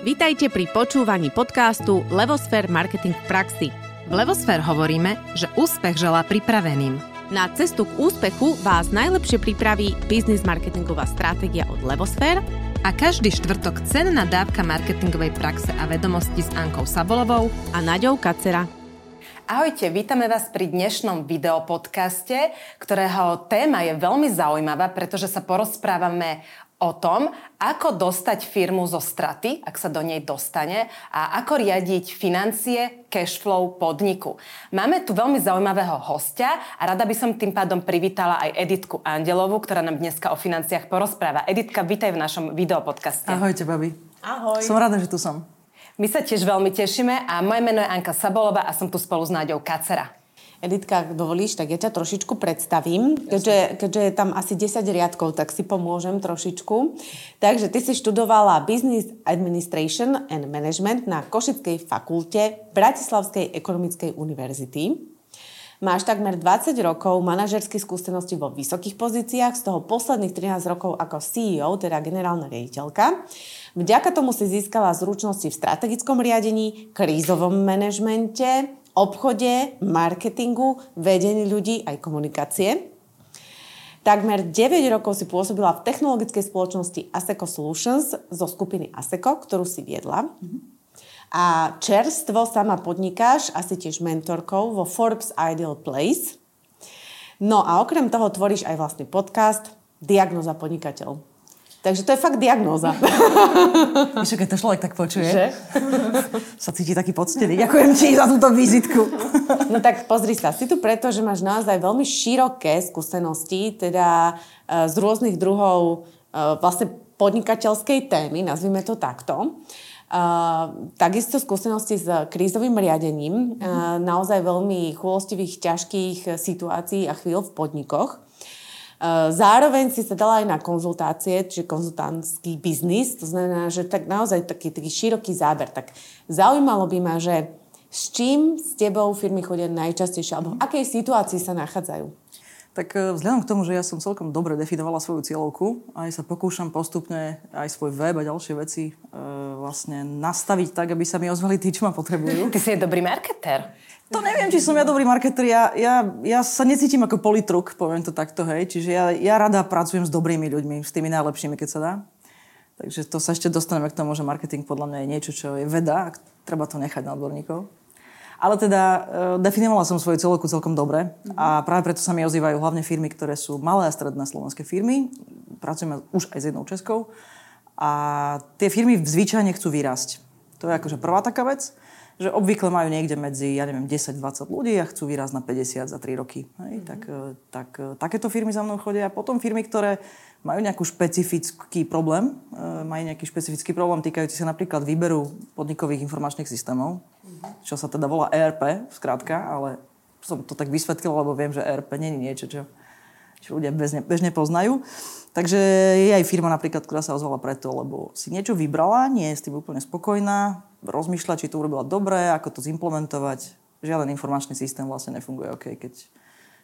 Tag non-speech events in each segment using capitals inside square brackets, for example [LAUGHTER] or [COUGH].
Vítajte pri počúvaní podcastu Levosfér Marketing v praxi. V Levosfér hovoríme, že úspech želá pripraveným. Na cestu k úspechu vás najlepšie pripraví biznis marketingová stratégia od Levosfér a každý štvrtok cenná dávka marketingovej praxe a vedomosti s Ankou Sabolovou a Naďou Kacera. Ahojte, vítame vás pri dnešnom videopodcaste, ktorého téma je veľmi zaujímavá, pretože sa porozprávame o tom, ako dostať firmu zo straty, ak sa do nej dostane, a ako riadiť financie, cash flow podniku. Máme tu veľmi zaujímavého hostia a rada by som tým pádom privítala aj Editku Andelovu, ktorá nám dneska o financiách porozpráva. Editka, vítaj v našom videopodcaste. Ahojte, babi. Ahoj. Som rada, že tu som. My sa tiež veľmi tešíme a moje meno je Anka Sabolova a som tu spolu s Náďou Kacera. Editka, ak dovolíš, tak ja ťa trošičku predstavím. Keďže, keďže je tam asi 10 riadkov, tak si pomôžem trošičku. Takže ty si študovala Business Administration and Management na Košickej fakulte Bratislavskej ekonomickej univerzity. Máš takmer 20 rokov manažerských skúseností vo vysokých pozíciách, z toho posledných 13 rokov ako CEO, teda generálna riaditeľka. Vďaka tomu si získala zručnosti v strategickom riadení, krízovom manažmente, obchode, marketingu, vedení ľudí aj komunikácie. Takmer 9 rokov si pôsobila v technologickej spoločnosti ASECO Solutions zo skupiny ASECO, ktorú si viedla. A čerstvo sama podnikáš, asi tiež mentorkou vo Forbes Ideal Place. No a okrem toho tvoríš aj vlastný podcast Diagnoza podnikateľ. Takže to je fakt diagnóza. [LAUGHS] Víš, keď to človek tak počuje, Že? [LAUGHS] sa cíti taký poctený. Ďakujem ti za túto vizitku. No tak pozri sa, si tu preto, že máš naozaj veľmi široké skúsenosti, teda e, z rôznych druhov e, vlastne podnikateľskej témy, nazvime to takto. Uh, takisto skúsenosti s krízovým riadením, uh, naozaj veľmi chulostivých, ťažkých situácií a chvíľ v podnikoch. Uh, Zároveň si sa dala aj na konzultácie, čiže konzultantský biznis, to znamená, že tak naozaj taký, taký široký záber. Tak zaujímalo by ma, že s čím s tebou firmy chodia najčastejšie, alebo v akej situácii sa nachádzajú? Tak e, vzhľadom k tomu, že ja som celkom dobre definovala svoju cieľovku, aj sa pokúšam postupne aj svoj web a ďalšie veci e, vlastne nastaviť tak, aby sa mi ozvali tí, čo ma potrebujú. Ty si je dobrý marketer. To neviem, či som ja dobrý marketer. Ja, ja, ja sa necítim ako politruk, poviem to takto, hej. Čiže ja, ja rada pracujem s dobrými ľuďmi, s tými najlepšími, keď sa dá. Takže to sa ešte dostaneme k tomu, že marketing podľa mňa je niečo, čo je veda a treba to nechať na odborníkov. Ale teda e, definovala som svoju celovku celkom dobre a práve preto sa mi ozývajú hlavne firmy, ktoré sú malé a stredné slovenské firmy. Pracujeme už aj s jednou českou a tie firmy zvyčajne chcú vyrásť. To je akože prvá taká vec, že obvykle majú niekde medzi, ja neviem, 10-20 ľudí a chcú vyrásť na 50 za 3 roky. Hej? Tak, e, tak e, takéto firmy za mnou chodia. A potom firmy, ktoré majú nejaký špecifický problém, e, majú nejaký špecifický problém týkajúci sa napríklad výberu podnikových informačných systémov, čo sa teda volá ERP, skrátka, ale som to tak vysvetlila, lebo viem, že ERP nie je niečo, čo, čo ľudia bežne, bežne poznajú. Takže je aj firma napríklad, ktorá sa ozvala preto, lebo si niečo vybrala, nie je s tým úplne spokojná, rozmýšľa, či to urobila dobre, ako to zimplementovať. Žiaden informačný systém vlastne nefunguje OK, keď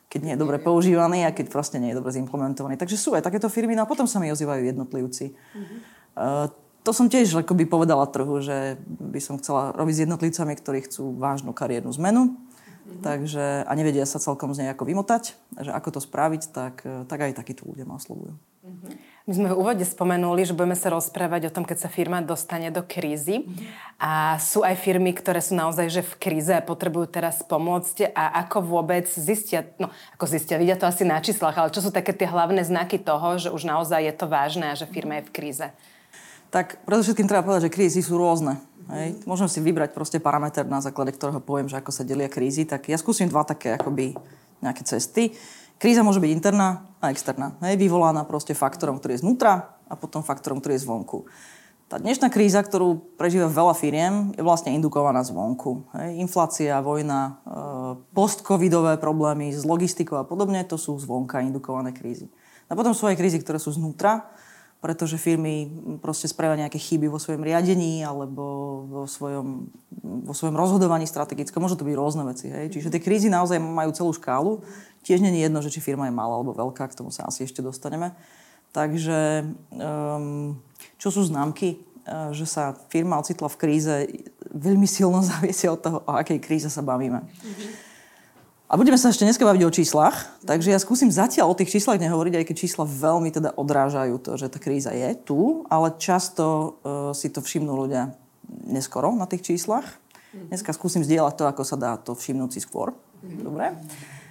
keď nie je dobre používaný a keď proste nie je dobre zimplementovaný. Takže sú aj takéto firmy, no a potom sa mi ozývajú jednotlivci. Mm-hmm. Uh, to som tiež akoby povedala trhu, že by som chcela robiť s jednotlivcami, ktorí chcú vážnu kariérnu zmenu. Mm-hmm. Takže, a nevedia sa celkom z nej ako vymotať, že ako to spraviť, tak, tak aj takíto ľudia ma oslovujú. My sme v úvode spomenuli, že budeme sa rozprávať o tom, keď sa firma dostane do krízy. A sú aj firmy, ktoré sú naozaj že v kríze a potrebujú teraz pomôcť. A ako vôbec zistia, no ako zistia, vidia to asi na číslach, ale čo sú také tie hlavné znaky toho, že už naozaj je to vážne a že firma je v kríze? Tak predovšetkým treba povedať, že krízy sú rôzne. Hej. Môžem si vybrať proste parameter, na základe ktorého poviem, že ako sa delia krízy. Tak ja skúsim dva také akoby nejaké cesty. Kríza môže byť interná a externá. Hej, vyvolaná proste faktorom, ktorý je znútra a potom faktorom, ktorý je zvonku. Tá dnešná kríza, ktorú prežíva veľa firiem, je vlastne indukovaná zvonku. Hej, inflácia, vojna, e, post-covidové problémy s logistikou a podobne, to sú zvonka indukované krízy. A potom sú aj krízy, ktoré sú znútra, pretože firmy proste spravia nejaké chyby vo svojom riadení alebo vo svojom, vo svojom rozhodovaní strategickom. Môžu to byť rôzne veci. Hej. Čiže tie krízy naozaj majú celú škálu Tiež nie je jedno, že či firma je malá alebo veľká, k tomu sa asi ešte dostaneme. Takže um, čo sú známky? že sa firma ocitla v kríze, veľmi silno [LAUGHS] závisí od toho, o akej kríze sa bavíme. A budeme sa ešte dneska baviť o číslach, takže ja skúsim zatiaľ o tých číslach nehovoriť, aj keď čísla veľmi teda odrážajú to, že tá kríza je tu, ale často uh, si to všimnú ľudia neskoro na tých číslach. Dneska skúsim zdieľať to, ako sa dá to všimnúť si skôr. Dobre?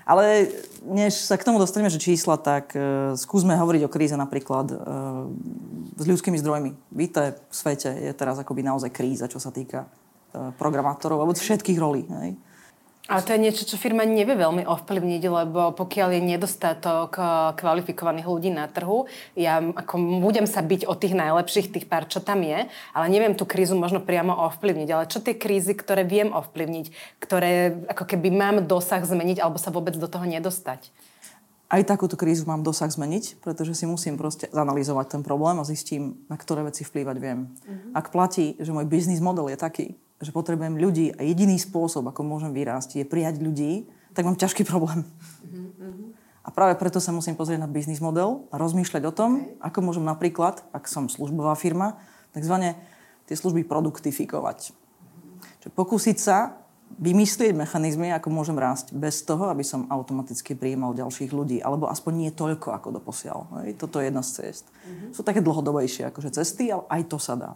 Ale než sa k tomu dostaneme, že čísla, tak uh, skúsme hovoriť o kríze napríklad uh, s ľudskými zdrojmi. Víte, v svete je teraz akoby naozaj kríza, čo sa týka uh, programátorov alebo všetkých rolí. Hej? Ale to je niečo, čo firma nevie veľmi ovplyvniť, lebo pokiaľ je nedostatok eh, kvalifikovaných ľudí na trhu, ja ako budem sa byť o tých najlepších, tých pár, čo tam je, ale neviem tú krízu možno priamo ovplyvniť. Ale čo tie krízy, ktoré viem ovplyvniť, ktoré ako keby mám dosah zmeniť alebo sa vôbec do toho nedostať? Aj takúto krízu mám dosah zmeniť, pretože si musím proste zanalýzovať ten problém a zistím, na ktoré veci vplývať viem. Mm-hmm. Ak platí, že môj biznis model je taký, že potrebujem ľudí a jediný spôsob, ako môžem vyrásť, je prijať ľudí, tak mám ťažký problém. A práve preto sa musím pozrieť na biznis model a rozmýšľať o tom, ako môžem napríklad, ak som službová firma, takzvané tie služby produktifikovať. Čiže pokúsiť sa vymyslieť mechanizmy, ako môžem rásť bez toho, aby som automaticky prijímal ďalších ľudí. Alebo aspoň nie toľko, ako doposiaľ. Hej? Toto je jedna z cest. Mm-hmm. Sú také dlhodobejšie akože cesty, ale aj to sa dá.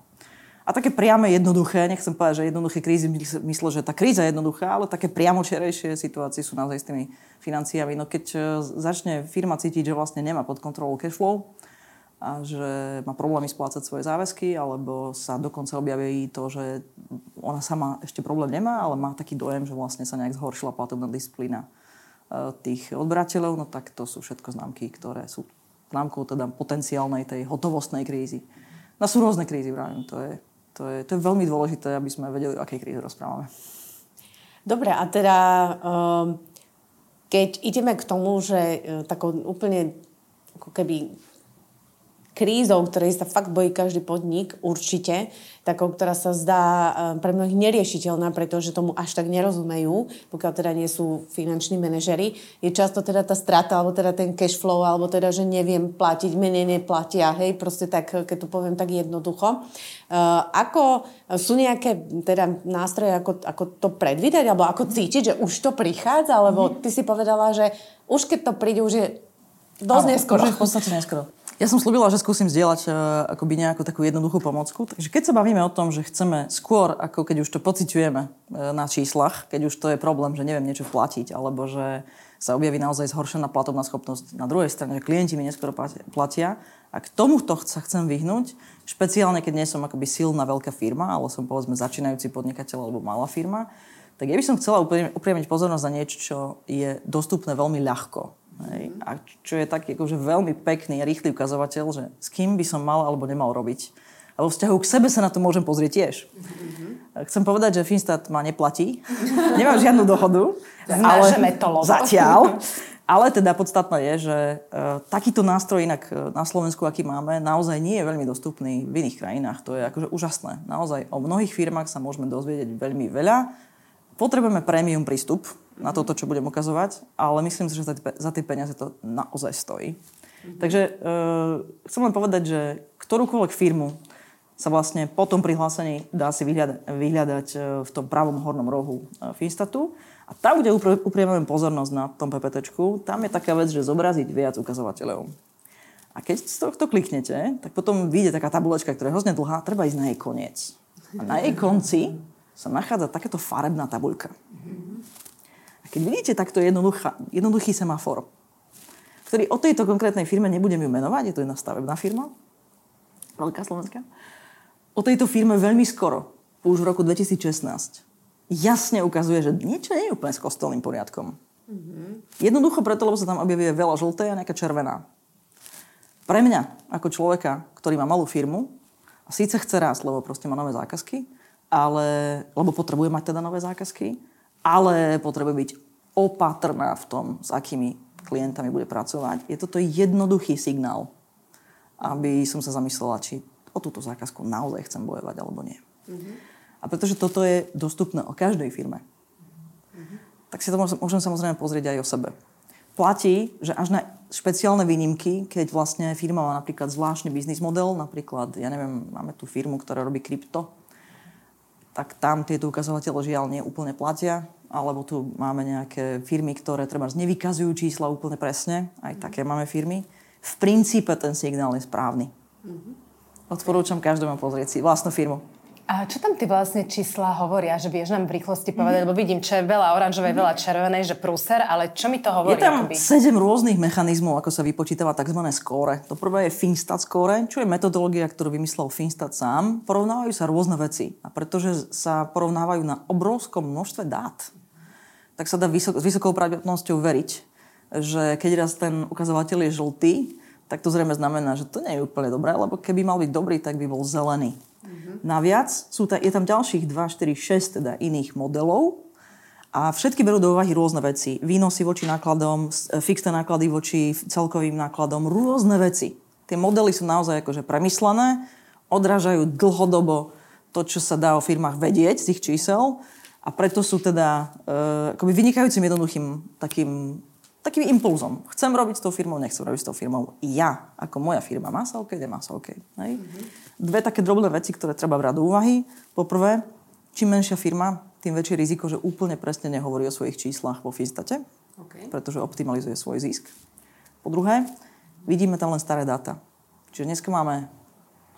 A také priame, jednoduché, nechcem povedať, že jednoduché krízy, myslím, že tá kríza je jednoduchá, ale také priamočerejšie situácie sú naozaj s tými financiami. No keď e, začne firma cítiť, že vlastne nemá pod kontrolou cash flow, a že má problémy splácať svoje záväzky, alebo sa dokonca objaví to, že ona sama ešte problém nemá, ale má taký dojem, že vlastne sa nejak zhoršila platobná disciplína e, tých odberateľov, no tak to sú všetko známky, ktoré sú známkou teda potenciálnej tej hotovostnej krízy. No sú rôzne krízy, vravím, to je to je, to je veľmi dôležité, aby sme vedeli, o akej kríze rozprávame. Dobre, a teda ehm, keď ideme k tomu, že e, takou úplne ako keby krízou, ktorej sa fakt bojí každý podnik, určite, takou, ktorá sa zdá eh, pre mnohých neriešiteľná, pretože tomu až tak nerozumejú, pokiaľ teda nie sú finanční manažery, je často teda tá strata, alebo teda ten cash flow, alebo teda, že neviem platiť, menej neplatia, hej, proste tak, keď to poviem tak jednoducho. Uh, ako sú nejaké teda nástroje, ako, ako to predvídať, alebo ako cítiť, že už to prichádza, alebo ty si povedala, že už keď to príde, už je dosť neskoro. Už je v podstate neskoro. Ja som slúbila, že skúsim zdieľať uh, akoby nejakú takú jednoduchú pomocku. Takže keď sa bavíme o tom, že chceme skôr, ako keď už to pociťujeme uh, na číslach, keď už to je problém, že neviem niečo platiť, alebo že sa objaví naozaj zhoršená platobná schopnosť na druhej strane, že klienti mi neskoro platia. A k tomuto sa chcem vyhnúť, špeciálne keď nie som akoby silná veľká firma, ale som povedzme začínajúci podnikateľ alebo malá firma, tak ja by som chcela upriamiť pozornosť na niečo, čo je dostupné veľmi ľahko Hej. A čo je taký akože veľmi pekný a rýchly ukazovateľ, že s kým by som mal alebo nemal robiť. A vo vzťahu k sebe sa na to môžem pozrieť tiež. Mm-hmm. Chcem povedať, že Finstat ma neplatí. [LAUGHS] Nemám žiadnu dohodu. ale to Zatiaľ. Ale teda podstatné je, že uh, takýto nástroj inak uh, na Slovensku, aký máme, naozaj nie je veľmi dostupný v iných krajinách. To je akože úžasné. Naozaj o mnohých firmách sa môžeme dozvedieť veľmi veľa. Potrebujeme premium prístup, na toto, čo budem ukazovať, ale myslím si, že za tie peniaze to naozaj stojí. Mm-hmm. Takže e, chcem len povedať, že ktorúkoľvek firmu sa vlastne po tom prihlásení dá si vyhľadať, vyhľadať e, v tom pravom hornom rohu e, Finstatu. A tam, kde upriamujem pozornosť na tom PPT, tam je taká vec, že zobraziť viac ukazovateľov. A keď z tohto kliknete, tak potom vyjde taká tabulečka, ktorá je hrozne dlhá, treba ísť na jej koniec. A na jej konci sa nachádza takáto farebná tabuľka. Keď vidíte takto jednoduchý semafor, ktorý o tejto konkrétnej firme nebudem ju menovať, je to jedna stavebná firma, veľká slovenská, o tejto firme veľmi skoro, už v roku 2016, jasne ukazuje, že niečo nie je úplne s kostolným poriadkom. Mm-hmm. Jednoducho preto, lebo sa tam objavuje veľa žlté a nejaká červená. Pre mňa, ako človeka, ktorý má malú firmu, a síce chce rásť, lebo proste má nové zákazky, ale, lebo potrebuje mať teda nové zákazky, ale potrebuje byť opatrná v tom, s akými klientami bude pracovať. Je toto jednoduchý signál, aby som sa zamyslela, či o túto zákazku naozaj chcem bojovať alebo nie. Mm-hmm. A pretože toto je dostupné o každej firme, mm-hmm. tak si to môžem, môžem samozrejme pozrieť aj o sebe. Platí, že až na špeciálne výnimky, keď vlastne firma má napríklad zvláštny biznis model, napríklad, ja neviem, máme tu firmu, ktorá robí krypto, tak tam tieto ukazovatele žiaľ nie úplne platia, alebo tu máme nejaké firmy, ktoré treba nevykazujú čísla úplne presne, aj také máme firmy. V princípe ten signál je správny. Odporúčam každému pozrieť si vlastnú firmu. A čo tam ty vlastne čísla hovoria, že vieš nám v rýchlosti povedať, lebo vidím, čo je veľa oranžovej, veľa červenej, že prúser, ale čo mi to hovorí? Je tam akoby? sedem rôznych mechanizmov, ako sa vypočítava tzv. skóre. To prvé je Finstat skóre, čo je metodológia, ktorú vymyslel Finstat sám. Porovnávajú sa rôzne veci. A pretože sa porovnávajú na obrovskom množstve dát, tak sa dá vysok, s vysokou pravdepodobnosťou veriť, že keď raz ten ukazovateľ je žltý, tak to zrejme znamená, že to nie je úplne dobré, lebo keby mal byť dobrý, tak by bol zelený. Mm-hmm. Naviac sú ta, je tam ďalších 2, 4, 6 teda iných modelov a všetky berú do úvahy rôzne veci. Výnosy voči nákladom, e, fixné náklady voči celkovým nákladom, rôzne veci. Tie modely sú naozaj akože premyslené, odrážajú dlhodobo to, čo sa dá o firmách vedieť z ich čísel a preto sú teda e, akoby vynikajúcim jednoduchým takým takým impulzom. Chcem robiť s tou firmou, nechcem robiť s tou firmou. Ja, ako moja firma, má sa OK, nemá sa OK. Hej? Mm-hmm. Dve také drobné veci, ktoré treba brať do úvahy. Poprvé, čím menšia firma, tým väčšie riziko, že úplne presne nehovorí o svojich číslach vo Finstate, okay. pretože optimalizuje svoj zisk. Po druhé, vidíme tam len staré dáta. Čiže dneska máme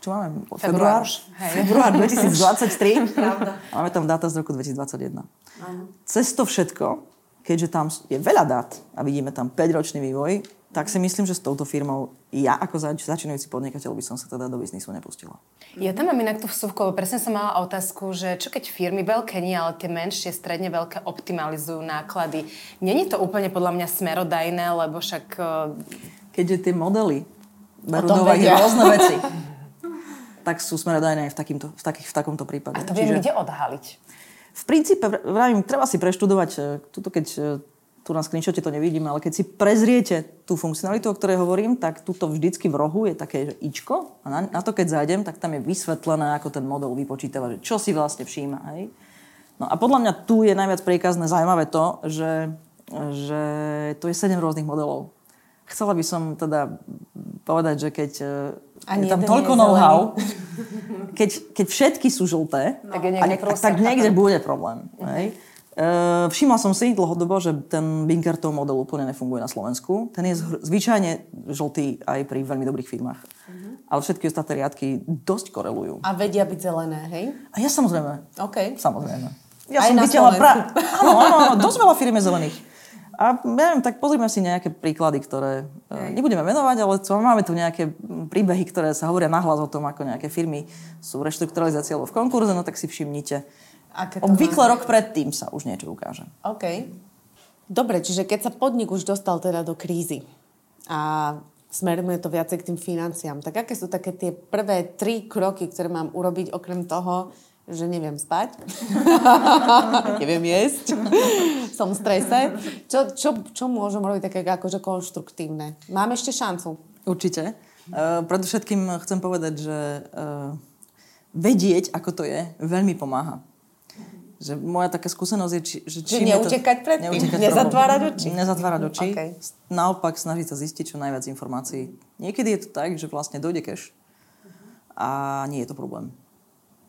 čo máme? Február? Február 2023. [LAUGHS] máme tam dáta z roku 2021. Áno. Cez to všetko keďže tam je veľa dát a vidíme tam 5-ročný vývoj, tak si myslím, že s touto firmou ja ako zač- začínajúci podnikateľ by som sa teda do biznisu nepustila. Ja tam mám inak tú vsuvku, lebo presne som mala otázku, že čo keď firmy veľké nie, ale tie menšie, stredne veľké optimalizujú náklady. Není to úplne podľa mňa smerodajné, lebo však... E, Keďže tie modely berú do rôzne veci, [LAUGHS] tak sú smerodajné aj v, takýmto, v, takých, v takomto prípade. A to viem Čiže... kde odhaliť? v princípe, vravím, treba si preštudovať, e, tuto keď e, tu na screenshote to nevidíme, ale keď si prezriete tú funkcionalitu, o ktorej hovorím, tak tuto vždycky v rohu je také že ičko a na, na to keď zájdem, tak tam je vysvetlené, ako ten model vypočítava, že čo si vlastne všíma. Hej? No a podľa mňa tu je najviac príkazné zaujímavé to, že, že to je 7 rôznych modelov. Chcela by som teda povedať, že keď e, Ani je tam toľko know-how, keď, keď všetky sú žlté, no. tak, niekde a ne, tak niekde bude problém. Uh-huh. Hej? Uh, všimla som si dlhodobo, že ten Binkertov model úplne nefunguje na Slovensku. Ten je zvyčajne žltý aj pri veľmi dobrých firmách. Uh-huh. Ale všetky ostatné riadky dosť korelujú. A vedia byť zelené, hej? A ja samozrejme. OK. Samozrejme. Ja aj som videla pra... [LAUGHS] Áno, áno, áno, dosť veľa firm je zelených. A neviem, tak pozrime si nejaké príklady, ktoré Hej. nebudeme menovať, ale co, máme tu nejaké príbehy, ktoré sa hovoria nahlas o tom, ako nejaké firmy sú reštrukturalizácie alebo v konkurze, no tak si všimnite. Obvykle rok predtým sa už niečo ukáže. OK. Dobre, čiže keď sa podnik už dostal teda do krízy a smeruje to viacej k tým financiám, tak aké sú také tie prvé tri kroky, ktoré mám urobiť okrem toho, že neviem spať, [LAUGHS] neviem jesť, [LAUGHS] som v strese. Čo, čo, čo môžem robiť také akože konštruktívne? Mám ešte šancu? Určite. Uh, predovšetkým chcem povedať, že uh, vedieť, ako to je, veľmi pomáha. Že moja taká skúsenosť je, či, že či neutekať to, pred tým, neutekať nezatvárať oči. Nezatvárať oči. Okay. Naopak snažiť sa zistiť čo najviac informácií. Niekedy je to tak, že vlastne dojde cash a nie je to problém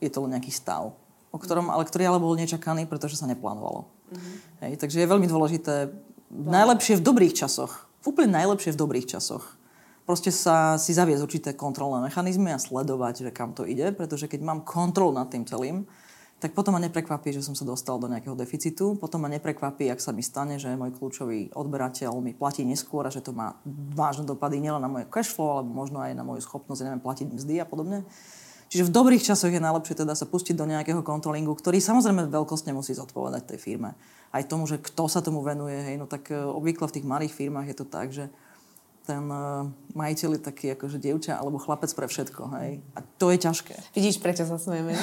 je to len nejaký stav, o ktorom, ale ktorý ale bol nečakaný, pretože sa neplánovalo. Mm-hmm. Hej, takže je veľmi dôležité, najlepšie v dobrých časoch, úplne najlepšie v dobrých časoch, proste sa si zaviesť určité kontrolné mechanizmy a sledovať, že kam to ide, pretože keď mám kontrol nad tým celým, tak potom ma neprekvapí, že som sa dostal do nejakého deficitu. Potom ma neprekvapí, ak sa mi stane, že môj kľúčový odberateľ mi platí neskôr a že to má vážne dopady nielen na moje cash flow, alebo možno aj na moju schopnosť, neviem, platiť mzdy a podobne. Čiže v dobrých časoch je najlepšie teda sa pustiť do nejakého kontrolingu, ktorý samozrejme veľkostne musí zodpovedať tej firme. Aj tomu, že kto sa tomu venuje, hej, no tak e, obvykle v tých malých firmách je to tak, že ten uh, majiteľ je taký akože dievča alebo chlapec pre všetko, hej. A to je ťažké. Vidíš, prečo sa smejeme.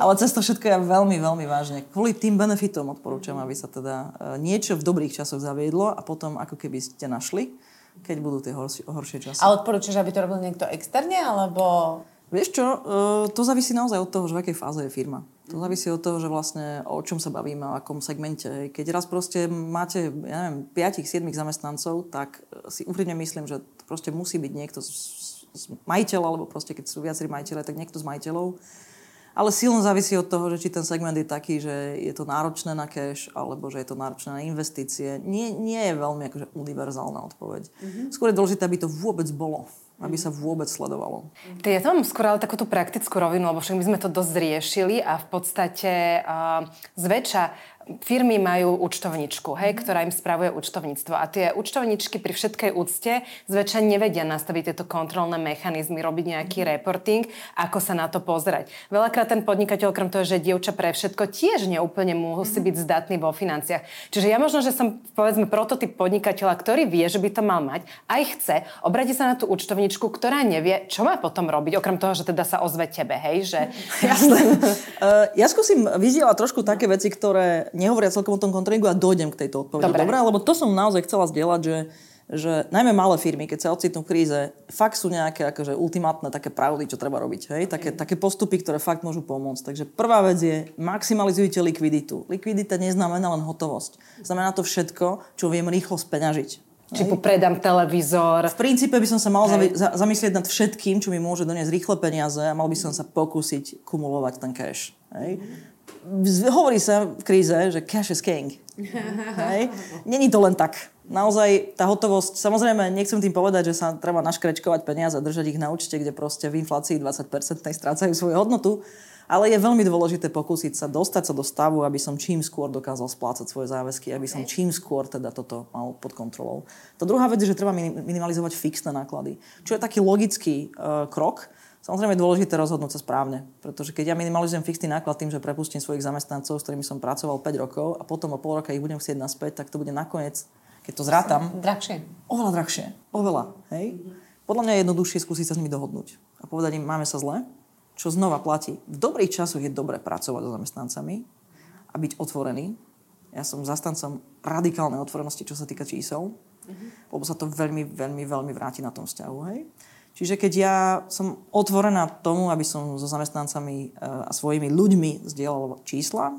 Ale cez to všetko je veľmi, veľmi vážne. Kvôli tým benefitom odporúčam, aby sa teda uh, niečo v dobrých časoch zaviedlo a potom ako keby ste našli keď budú tie horšie, horšie časy. A odporúčaš, aby to robil niekto externe, alebo... Vieš čo, uh, to závisí naozaj od toho, že v akej fáze je firma. To závisí od toho, že vlastne o čom sa bavíme, o akom segmente. Keď raz proste máte, ja neviem, 5-7 zamestnancov, tak si úprimne myslím, že proste musí byť niekto z, z majiteľa, alebo proste keď sú viacerí majiteľe, tak niekto z majiteľov. Ale silno závisí od toho, že či ten segment je taký, že je to náročné na cash, alebo že je to náročné na investície. Nie, nie je veľmi akože univerzálna odpoveď. Mm-hmm. Skôr je dôležité, aby to vôbec bolo aby sa vôbec sledovalo. To ja to mám skôr ale takú tú praktickú rovinu, lebo však my sme to dosť riešili a v podstate uh, zväčša firmy majú účtovničku, hej, ktorá im spravuje účtovníctvo. A tie účtovničky pri všetkej úcte zväčša nevedia nastaviť tieto kontrolné mechanizmy, robiť nejaký mm. reporting, ako sa na to pozerať. Veľakrát ten podnikateľ, okrem toho, že dievča pre všetko, tiež neúplne musí byť zdatný vo financiách. Čiže ja možno, že som, povedzme, prototyp podnikateľa, ktorý vie, že by to mal mať, aj chce, obráti sa na tú účtovničku, ktorá nevie, čo má potom robiť, okrem toho, že teda sa ozve tebe, hej, že... [LAUGHS] Jasné. uh, [LAUGHS] ja skúsim vyzdieľať trošku také veci, ktoré nehovoria celkom o tom kontrolingu a dojdem k tejto odpovedi. Dobre. Dobre, lebo to som naozaj chcela zdieľať, že že najmä malé firmy, keď sa ocitnú v kríze, fakt sú nejaké akože ultimátne také pravdy, čo treba robiť. Hej? Také, také postupy, ktoré fakt môžu pomôcť. Takže prvá vec je, maximalizujte likviditu. Likvidita neznamená len hotovosť. Znamená to všetko, čo viem rýchlo speňažiť. Či predám televízor. V princípe by som sa mal Hej. zamyslieť nad všetkým, čo mi môže doniesť rýchle peniaze a mal by som sa pokúsiť kumulovať ten cash. Hej? Hovorí sa v kríze, že cash is king. [LAUGHS] Hej? Není to len tak. Naozaj tá hotovosť, samozrejme nechcem tým povedať, že sa treba naškrečkovať peniaze a držať ich na účte, kde proste v inflácii 20% strácajú svoju hodnotu, ale je veľmi dôležité pokúsiť sa dostať sa do stavu, aby som čím skôr dokázal splácať svoje záväzky, aby som čím skôr teda toto mal pod kontrolou. Tá druhá vec je, že treba minimalizovať fixné náklady, čo je taký logický uh, krok, Samozrejme je dôležité rozhodnúť sa správne, pretože keď ja minimalizujem fixný náklad tým, že prepustím svojich zamestnancov, s ktorými som pracoval 5 rokov a potom o pol roka ich budem chcieť naspäť, tak to bude nakoniec, keď to zrátam... Drahšie. Oveľa drahšie. Oveľa. Hej? Podľa mňa je jednoduchšie skúsiť sa s nimi dohodnúť a povedať im, máme sa zle, čo znova platí. V dobrých časoch je dobre pracovať so zamestnancami a byť otvorený. Ja som zastancom radikálnej otvorenosti, čo sa týka čísel, mm-hmm. lebo sa to veľmi, veľmi, veľmi vráti na tom vzťahu. Hej? Čiže keď ja som otvorená tomu, aby som so zamestnancami eh, a svojimi ľuďmi zdieľal čísla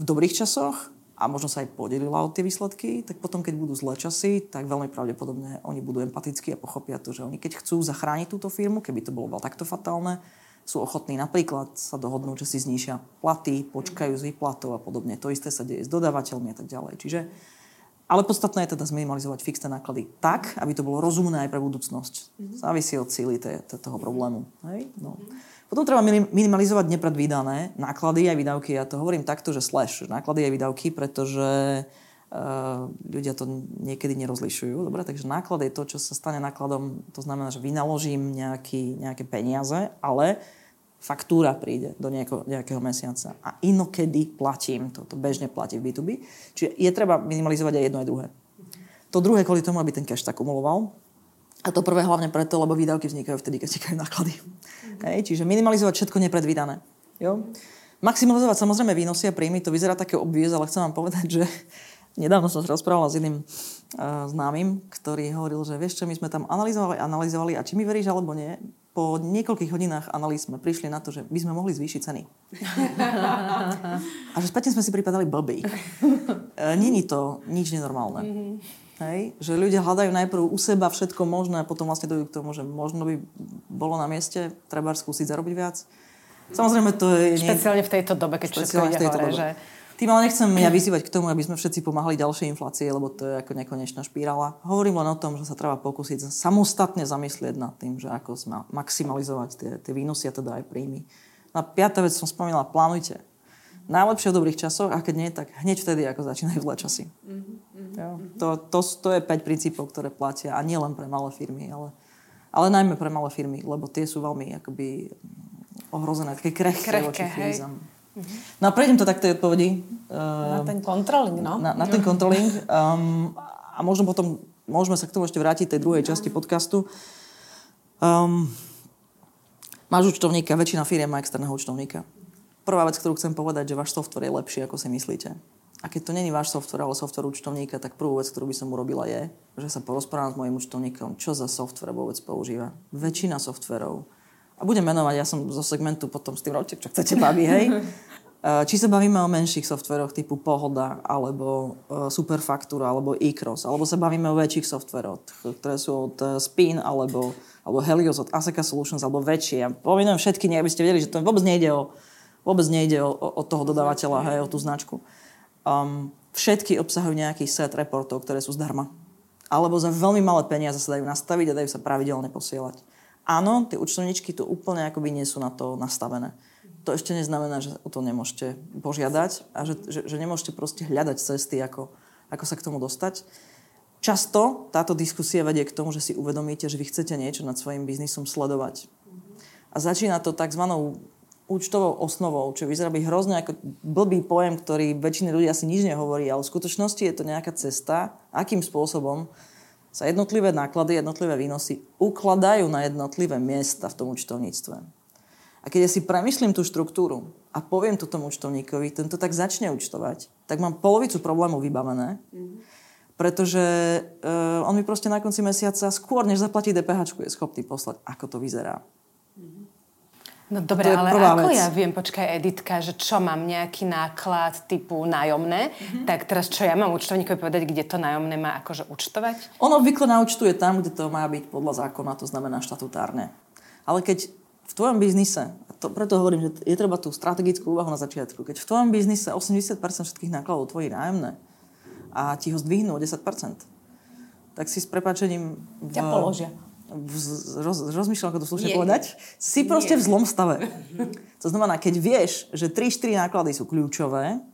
v dobrých časoch a možno sa aj podelila o tie výsledky, tak potom, keď budú zlé časy, tak veľmi pravdepodobne oni budú empatickí a pochopia to, že oni keď chcú zachrániť túto firmu, keby to bolo takto fatálne, sú ochotní napríklad sa dohodnúť, že si znišia platy, počkajú z výplatov a podobne. To isté sa deje s dodávateľmi a tak ďalej. Čiže ale podstatné je teda zminimalizovať fixné náklady tak, aby to bolo rozumné aj pre budúcnosť. Mm-hmm. Závisí od síly toho problému. Hej? No. Mm-hmm. Potom treba minimalizovať nepredvídané náklady aj výdavky. Ja to hovorím takto, že slash, náklady aj výdavky, pretože uh, ľudia to niekedy nerozlišujú. Dobre, takže náklad je to, čo sa stane nákladom, to znamená, že vynaložím nejaký, nejaké peniaze, ale faktúra príde do nejako, nejakého mesiaca a inokedy platím, toto bežne platí v B2B. Čiže je treba minimalizovať aj jedno aj druhé. To druhé kvôli tomu, aby ten cash tak kumuloval. A to prvé hlavne preto, lebo výdavky vznikajú vtedy, keď vznikajú náklady. Mm-hmm. Hej, čiže minimalizovať všetko nepredvídané. Jo? Maximalizovať samozrejme výnosy a príjmy, to vyzerá také obviez, ale chcem vám povedať, že [LAUGHS] nedávno som sa rozprávala s jedným uh, známym, ktorý hovoril, že vieš čo, my sme tam analyzovali, analyzovali a či mi veríš alebo nie, po niekoľkých hodinách analýz sme prišli na to, že by sme mohli zvýšiť ceny. [LAUGHS] a že spätne sme si pripadali blbí. E, Není to nič nenormálne. Mm-hmm. Hej? Že ľudia hľadajú najprv u seba všetko možné a potom vlastne dojú k tomu, že možno by bolo na mieste treba skúsiť zarobiť viac. Samozrejme to je... Špeciálne v tejto dobe, keď všetko ide hore, dobe. že tým ale nechcem ja vyzývať k tomu, aby sme všetci pomáhali ďalšej inflácie, lebo to je ako nekonečná špirála. Hovorím len o tom, že sa treba pokúsiť samostatne zamyslieť nad tým, že ako maximalizovať tie, tie výnosy a teda aj príjmy. Na piatá vec som spomínala, plánujte. Najlepšie v dobrých časoch a keď nie, tak hneď vtedy, ako začínajú zlé časy. Mm-hmm. Jo? To, to, to je 5 princípov, ktoré platia a nie len pre malé firmy, ale, ale najmä pre malé firmy, lebo tie sú veľmi akoby ohrozené, také krehké, krehké voči krízam. Mm-hmm. No a prejdem to takto odpovedi. Na ten controlling, no. Na, na ten controlling. Um, a možno potom môžeme sa k tomu ešte vrátiť tej druhej časti podcastu. Um, máš účtovníka, väčšina firiem má externého účtovníka. Prvá vec, ktorú chcem povedať, že váš software je lepší, ako si myslíte. A keď to není váš software, ale software účtovníka, tak prvú vec, ktorú by som urobila je, že sa porozprávam s mojim účtovníkom, čo za software vôbec používa. Väčšina softverov A budem menovať, ja som zo segmentu potom s tým robte, čo chcete, babi, hej. [LAUGHS] Eh, či sa bavíme o menších softveroch typu Pohoda, alebo uh, Superfaktúra, alebo e-cross, alebo sa bavíme o väčších softveroch, ktoré sú od uh, Spin, alebo, alebo Helios od Aseka Solutions, alebo väčšie. Ja povinujem všetky, aby ste vedeli, že to vôbec nejde o, vôbec nejde o, o toho dodávateľa, hej, o tú značku. Um, všetky obsahujú nejaký set reportov, ktoré sú zdarma. Alebo za veľmi malé peniaze sa dajú nastaviť a dajú sa pravidelne posielať. Áno, tie účtovničky tu úplne akoby nie sú na to nastavené to ešte neznamená, že o to nemôžete požiadať a že, že, že nemôžete proste hľadať cesty, ako, ako sa k tomu dostať. Často táto diskusia vedie k tomu, že si uvedomíte, že vy chcete niečo nad svojim biznisom sledovať. A začína to tzv. účtovou osnovou, čo vyzerá byť hrozne ako blbý pojem, ktorý väčšiny ľudí asi nič nehovorí, ale v skutočnosti je to nejaká cesta, akým spôsobom sa jednotlivé náklady, jednotlivé výnosy ukladajú na jednotlivé miesta v tom účtovníctve. A keď ja si premyslím tú štruktúru a poviem to tomu účtovníkovi, tento tak začne účtovať, tak mám polovicu problémov vybavené, mm-hmm. pretože uh, on mi proste na konci mesiaca skôr, než zaplatí DPH, je schopný poslať, ako to vyzerá. No dobre, ale ako vec. ja viem, počkaj Editka, že čo mám nejaký náklad typu nájomné, mm-hmm. tak teraz čo ja mám účtovníkovi povedať, kde to nájomné má akože účtovať? On obvykle naúčtuje tam, kde to má byť podľa zákona, to znamená štatutárne. Ale keď v tvojom biznise, a to, preto hovorím, že je treba tú strategickú úvahu na začiatku, keď v tvojom biznise 80% všetkých nákladov tvojí nájomné a ti ho zdvihnú o 10%, tak si s prepačením... V, Ťa položia. Roz, rozmýšľam, ako to slušne Nie. povedať. Si proste Nie. v zlom [LAUGHS] stave. To znamená, keď vieš, že 3-4 náklady sú kľúčové,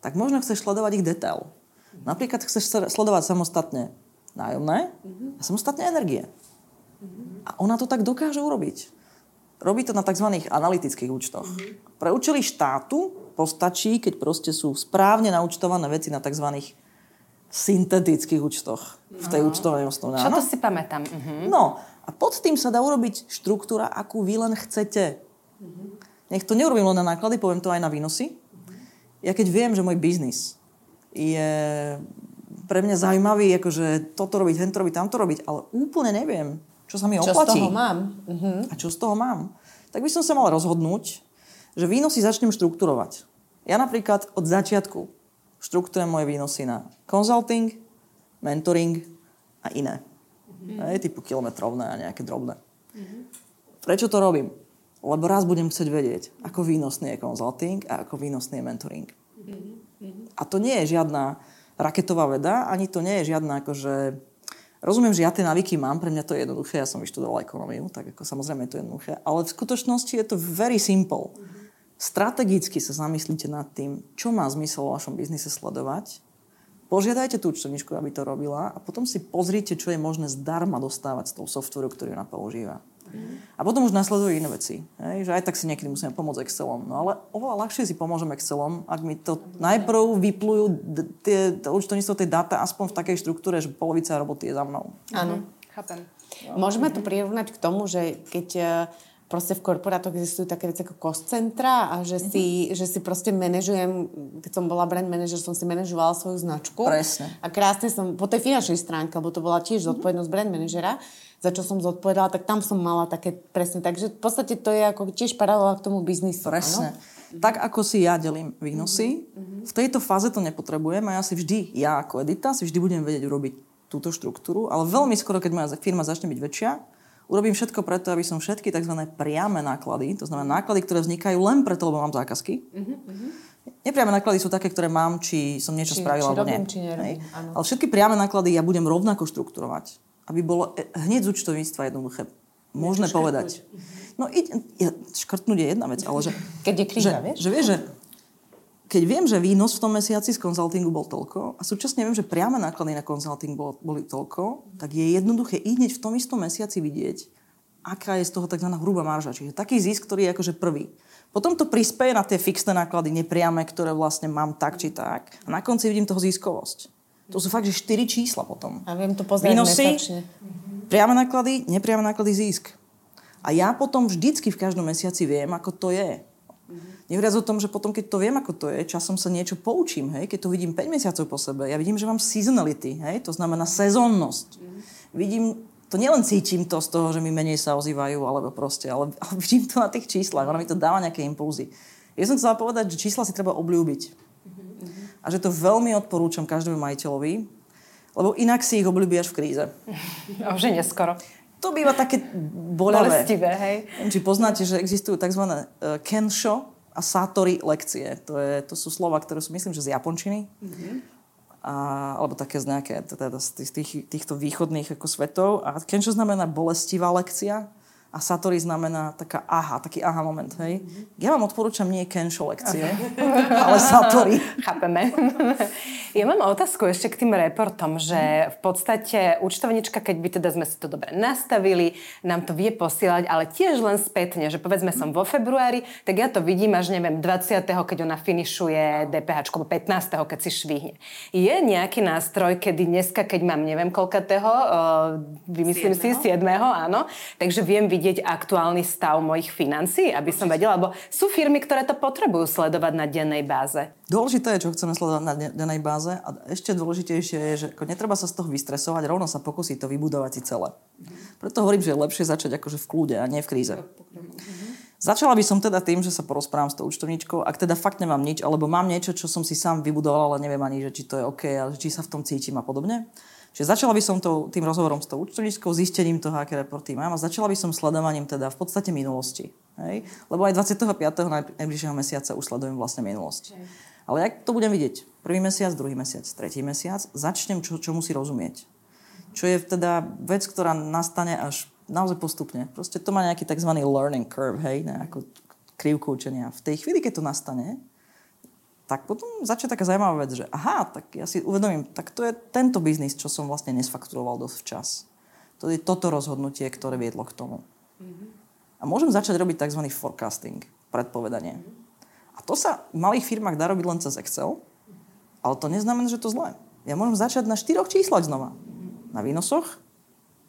tak možno chceš sledovať ich detail. Napríklad chceš sledovať samostatne nájomné a samostatne energie. A ona to tak dokáže urobiť. Robí to na tzv. analytických účtoch. Mm-hmm. Pre účely štátu postačí, keď proste sú správne naučtované veci na tzv. Syntetických účtoch v tej účtovej osnovnej. Čo to si pamätám. Uh-huh. No a pod tým sa dá urobiť štruktúra, akú vy len chcete. Uh-huh. Nech to neurobím len na náklady, poviem to aj na výnosy. Uh-huh. Ja keď viem, že môj biznis je pre mňa zaujímavý, akože toto robiť, hento robiť, tamto robiť, ale úplne neviem, čo sa mi čo oplatí. Čo z toho mám. Uh-huh. A čo z toho mám. Tak by som sa mal rozhodnúť, že výnosy začnem štrukturovať. Ja napríklad od začiatku štruktúrujem moje výnosy na consulting, mentoring a iné. Uh-huh. Aj, typu kilometrovné a nejaké drobné. Uh-huh. Prečo to robím? Lebo raz budem chcieť vedieť, ako výnosný je consulting a ako výnosný je mentoring. Uh-huh. A to nie je žiadna raketová veda, ani to nie je žiadna akože Rozumiem, že ja tie návyky mám, pre mňa to je jednoduché, ja som vyštudoval ekonómiu, tak ako samozrejme je to jednoduché, ale v skutočnosti je to very simple. Strategicky sa zamyslíte nad tým, čo má zmysel vo vašom biznise sledovať, požiadajte tú účtovníčku, aby to robila a potom si pozrite, čo je možné zdarma dostávať z toho softveru, ktorý ona používa. A potom už nasledujú iné veci. Hej? Že aj tak si niekedy musíme pomôcť Excelom. No ale oveľa ľahšie si pomôžem Excelom, ak mi to najprv vyplujú tie, to účtovníctvo tej dáta aspoň v takej štruktúre, že polovica roboty je za mnou. Áno, chápem. Môžeme to prirovnať k tomu, že keď proste v korporátoch existujú také veci ako cost centra a že si, mm-hmm. že si proste manažujem, keď som bola brand manager, som si manažovala svoju značku. Presne. A krásne som, po tej finančnej stránke, lebo to bola tiež mhm. zodpovednosť brand manažera, za čo som zodpovedala, tak tam som mala také presne. Takže v podstate to je ako tiež paralela k tomu biznisu. Presne. Ano? Tak ako si ja delím výnosy, mm-hmm. v tejto fáze to nepotrebujem a ja si vždy, ja ako edita, si vždy budem vedieť urobiť túto štruktúru, ale veľmi skoro, keď moja firma začne byť väčšia, Urobím všetko preto, aby som všetky tzv. priame náklady, to znamená náklady, ktoré vznikajú len preto, lebo mám zákazky. Uh-huh. Nepriame náklady sú také, ktoré mám, či som niečo či, spravila, či alebo robím, nie. Či nerobím, Ale všetky priame náklady ja budem rovnako štrukturovať. Aby bolo e, hneď z účtovníctva jednoduché možné povedať. No, ja, škrtnúť je jedna vec, ale že... Keď je kríza, že, vieš? Že vieš, že keď viem, že výnos v tom mesiaci z konzultingu bol toľko a súčasne viem, že priame náklady na konzulting boli toľko, tak je jednoduché i hneď v tom istom mesiaci vidieť, aká je z toho tzv. hrubá marža. Čiže taký zisk, ktorý je akože prvý. Potom to prispieje na tie fixné náklady, nepriame, ktoré vlastne mám tak či tak. A na konci vidím toho ziskovosť. To sú fakt, že 4 čísla potom. A viem to pozrieť Výnosy, mesačne. priame náklady, nepriame náklady, zisk. A ja potom vždycky v každom mesiaci viem, ako to je. Nehovoriac o tom, že potom, keď to viem, ako to je, časom sa niečo poučím, hej, keď to vidím 5 mesiacov po sebe, ja vidím, že mám seasonality, hej, to znamená sezónnosť. Mm. Vidím to nielen cítim to z toho, že mi menej sa ozývajú, alebo proste, ale, [LAUGHS] ale vidím to na tých číslach, ono mi to dáva nejaké impulzy. Ja som chcela povedať, že čísla si treba obľúbiť. A že to veľmi odporúčam každému majiteľovi, lebo inak si ich obľúbi až v kríze. [LAUGHS] A už je neskoro. To býva také boľavé. Bolestivé, hej. Či poznáte, že existujú tzv. Uh, Kensho a Satori lekcie. To, je, to sú slova, ktoré sú, myslím, že z japončiny. Mm-hmm. A, alebo také z nejaké, teda z tých, týchto východných ako svetov. A Kensho znamená bolestivá lekcia a Satori znamená taká aha, taký aha moment, hej. Mm-hmm. Ja vám odporúčam nie Kensho lekcie, [LAUGHS] ale Satori. Chápeme. Ja mám otázku ešte k tým reportom, že v podstate účtovnička, keď by teda sme si to dobre nastavili, nám to vie posielať, ale tiež len spätne, že povedzme som vo februári, tak ja to vidím až neviem 20. keď ona finišuje DPH, 15. keď si švihne. Je nejaký nástroj, kedy dneska, keď mám neviem koľkatého, vymyslím 7. si 7. áno, takže viem vidieť vidieť aktuálny stav mojich financií, aby som vedela, lebo sú firmy, ktoré to potrebujú sledovať na dennej báze. Dôležité je, čo chceme sledovať na dennej báze a ešte dôležitejšie je, že netreba sa z toho vystresovať, rovno sa pokúsiť to vybudovať si celé. Preto hovorím, že je lepšie začať akože v kľude a nie v kríze. Začala by som teda tým, že sa porozprávam s tou účtovníčkou, ak teda fakt nemám nič, alebo mám niečo, čo som si sám vybudoval, ale neviem ani, že či to je OK, ale či sa v tom cítim a podobne Čiže začala by som to, tým rozhovorom s tou účtovníčkou, zistením toho, aké reporty mám a začala by som sledovaním teda v podstate minulosti. Hej? Lebo aj 25. najbližšieho mesiaca už sledujem vlastne minulosť. Okay. Ale jak to budem vidieť? Prvý mesiac, druhý mesiac, tretí mesiac, začnem čo, čo musí rozumieť. Čo je teda vec, ktorá nastane až naozaj postupne. Proste to má nejaký tzv. learning curve, hej, nejakú krivku učenia. V tej chvíli, keď to nastane, tak potom začne taká zaujímavá vec, že aha, tak ja si uvedomím, tak to je tento biznis, čo som vlastne nesfakturoval dosť včas. To je toto rozhodnutie, ktoré viedlo k tomu. Mm-hmm. A môžem začať robiť tzv. forecasting, predpovedanie. Mm-hmm. A to sa v malých firmách dá robiť len cez Excel, ale to neznamená, že to zlé. Ja môžem začať na štyroch číslach znova. Na výnosoch,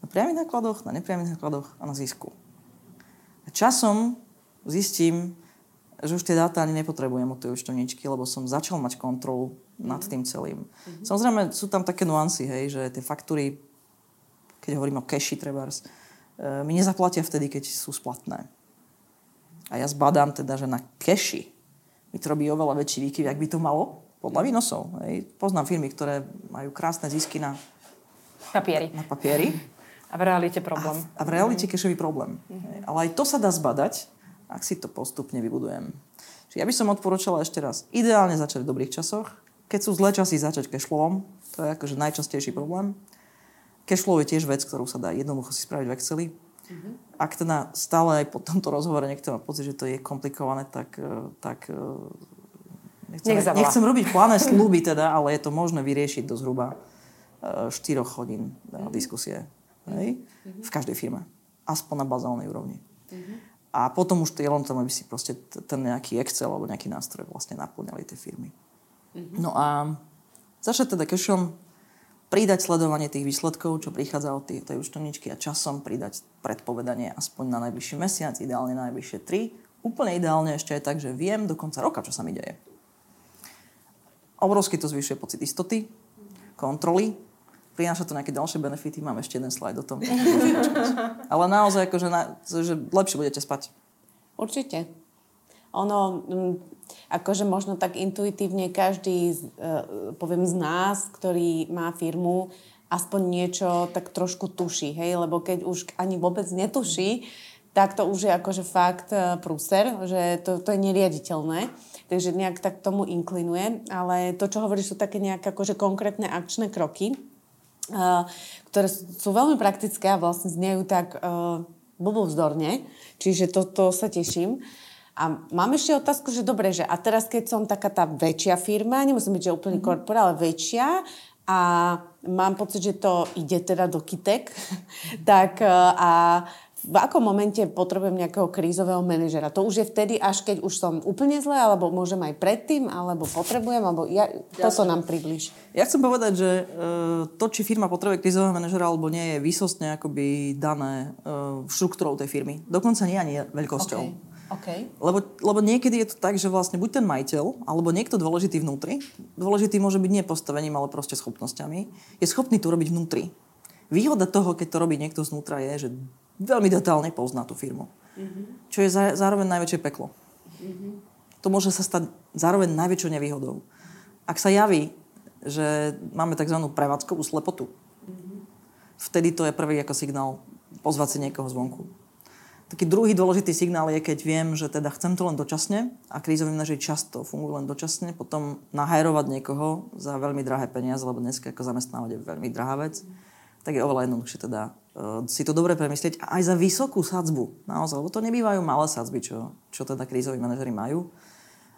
na priamých nákladoch, na nepriamých nákladoch a na zisku. A časom zistím, že už tie dáta ani nepotrebujem od tej účtovničky, lebo som začal mať kontrolu nad tým celým. Mm-hmm. Samozrejme, sú tam také nuancy, hej, že tie faktúry, keď hovorím o cashi trebárs, e, mi nezaplatia vtedy, keď sú splatné. A ja zbadám teda, že na cashi mi to robí oveľa väčší výkyv, ak by to malo, podľa výnosov. Hej. Poznám firmy, ktoré majú krásne zisky na papieri. Na papieri. A v realite problém. A, a v realite cashový problém. Mm-hmm. Ale aj to sa dá zbadať ak si to postupne vybudujem. Čiže ja by som odporúčala ešte raz, ideálne začať v dobrých časoch. Keď sú zlé časy, začať cashflowom. To je akože najčastejší problém. Cashflow je tiež vec, ktorú sa dá jednoducho si spraviť v Exceli. Mm-hmm. Ak teda stále aj po tomto rozhovore niekto má pocit, že to je komplikované, tak, eh, tak eh, nechcem, nechcem robiť plané slúby teda, ale je to možné vyriešiť do zhruba 4 eh, hodín mm-hmm. diskusie. Hej? Mm-hmm. V každej firme. Aspoň na bazálnej úrovni. Mm-hmm. A potom už je len tom, aby si proste ten nejaký Excel alebo nejaký nástroj vlastne naplňali tie firmy. Mm-hmm. No a začať teda cashom, pridať sledovanie tých výsledkov, čo prichádza od tej, tej účtovničky a časom pridať predpovedanie aspoň na najbližší mesiac, ideálne na najbližšie tri. Úplne ideálne ešte je tak, že viem do konca roka, čo sa mi deje. Obrovsky to zvyšuje pocit istoty, kontroly, prináša to nejaké ďalšie benefity, mám ešte jeden slajd o tom. [LAUGHS] Ale naozaj, akože, na, že lepšie budete spať. Určite. Ono, mm, akože možno tak intuitívne každý, e, poviem z nás, ktorý má firmu, aspoň niečo tak trošku tuší, hej, lebo keď už ani vôbec netuší, tak to už je akože fakt e, prúser, že to, to je neriaditeľné. Takže nejak tak tomu inklinuje. Ale to, čo hovoríš, sú také nejaké akože konkrétne akčné kroky, ktoré sú veľmi praktické a vlastne znejú tak uh, blbovzdorne. Čiže toto to sa teším. A mám ešte otázku, že dobre, že a teraz keď som taká tá väčšia firma, nemusím byť, že úplný mm-hmm. korporál, ale väčšia a mám pocit, že to ide teda do kytek, [LAUGHS] tak a v akom momente potrebujem nejakého krízového manažera? To už je vtedy, až keď už som úplne zle, alebo môžem aj predtým, alebo potrebujem, alebo ja, toto nám približ. Ja chcem povedať, že uh, to, či firma potrebuje krízového manažera alebo nie, je výsostne akoby dané uh, štruktúrou tej firmy. Dokonca nie ani veľkosťou. Okay. Okay. Lebo, lebo niekedy je to tak, že vlastne buď ten majiteľ, alebo niekto dôležitý vnútri, dôležitý môže byť nie postavením, ale proste schopnosťami, je schopný to robiť vnútri Výhoda toho, keď to robí niekto znútra, je, že veľmi detálne pozná tú firmu. Mm-hmm. Čo je zároveň najväčšie peklo. Mm-hmm. To môže sa stať zároveň najväčšou nevýhodou. Ak sa javí, že máme tzv. prevádzkovú slepotu, mm-hmm. vtedy to je prvý ako signál pozvať si niekoho zvonku. Taký druhý dôležitý signál je, keď viem, že teda chcem to len dočasne a krízoví manažeri často fungujú len dočasne, potom nahajrovať niekoho za veľmi drahé peniaze, lebo dneska ako zamestnávať je veľmi drahá vec, tak je oveľa jednoduchšie teda si to dobre premyslieť aj za vysokú sadzbu. Naozaj, lebo to nebývajú malé sadzby, čo, čo teda krízoví manažeri majú.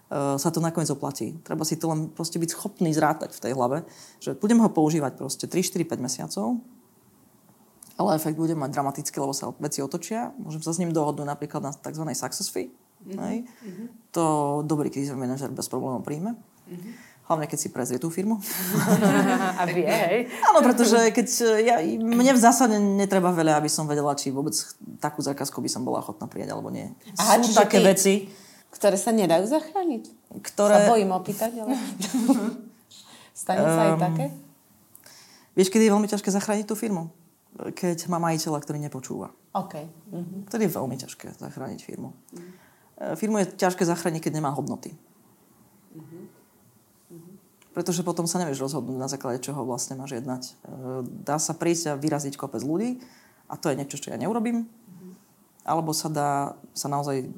Uh, sa to nakoniec oplatí. Treba si to len proste byť schopný zrátať v tej hlave, že budem ho používať proste 3, 4, 5 mesiacov, ale efekt bude mať dramatický, lebo sa veci otočia. Môžem sa s ním dohodnúť napríklad na tzv. success fee. Mm-hmm. To dobrý krízový manažer bez problémov príjme. Mm-hmm. Hlavne, keď si prezrie tú firmu. [LAUGHS] A vie, hej? Áno, pretože keď ja, mne v zásade netreba veľa, aby som vedela, či vôbec takú zákazku by som bola ochotná prijať, alebo nie. Aha, Sú také ty, veci, ktoré sa nedajú zachrániť? Ktoré... Sa bojím opýtať, ale... [LAUGHS] Stane sa um, aj ehm, také? Vieš, kedy je veľmi ťažké zachrániť tú firmu? keď má majiteľa, ktorý nepočúva. Okay. Uh-huh. Vtedy je veľmi ťažké zachrániť firmu. Uh-huh. Firmu je ťažké zachrániť, keď nemá hodnoty. Uh-huh. Pretože potom sa nevieš rozhodnúť, na základe čoho vlastne máš jednať. E, dá sa prísť a vyraziť kopec ľudí a to je niečo, čo ja neurobím. Alebo sa dá sa naozaj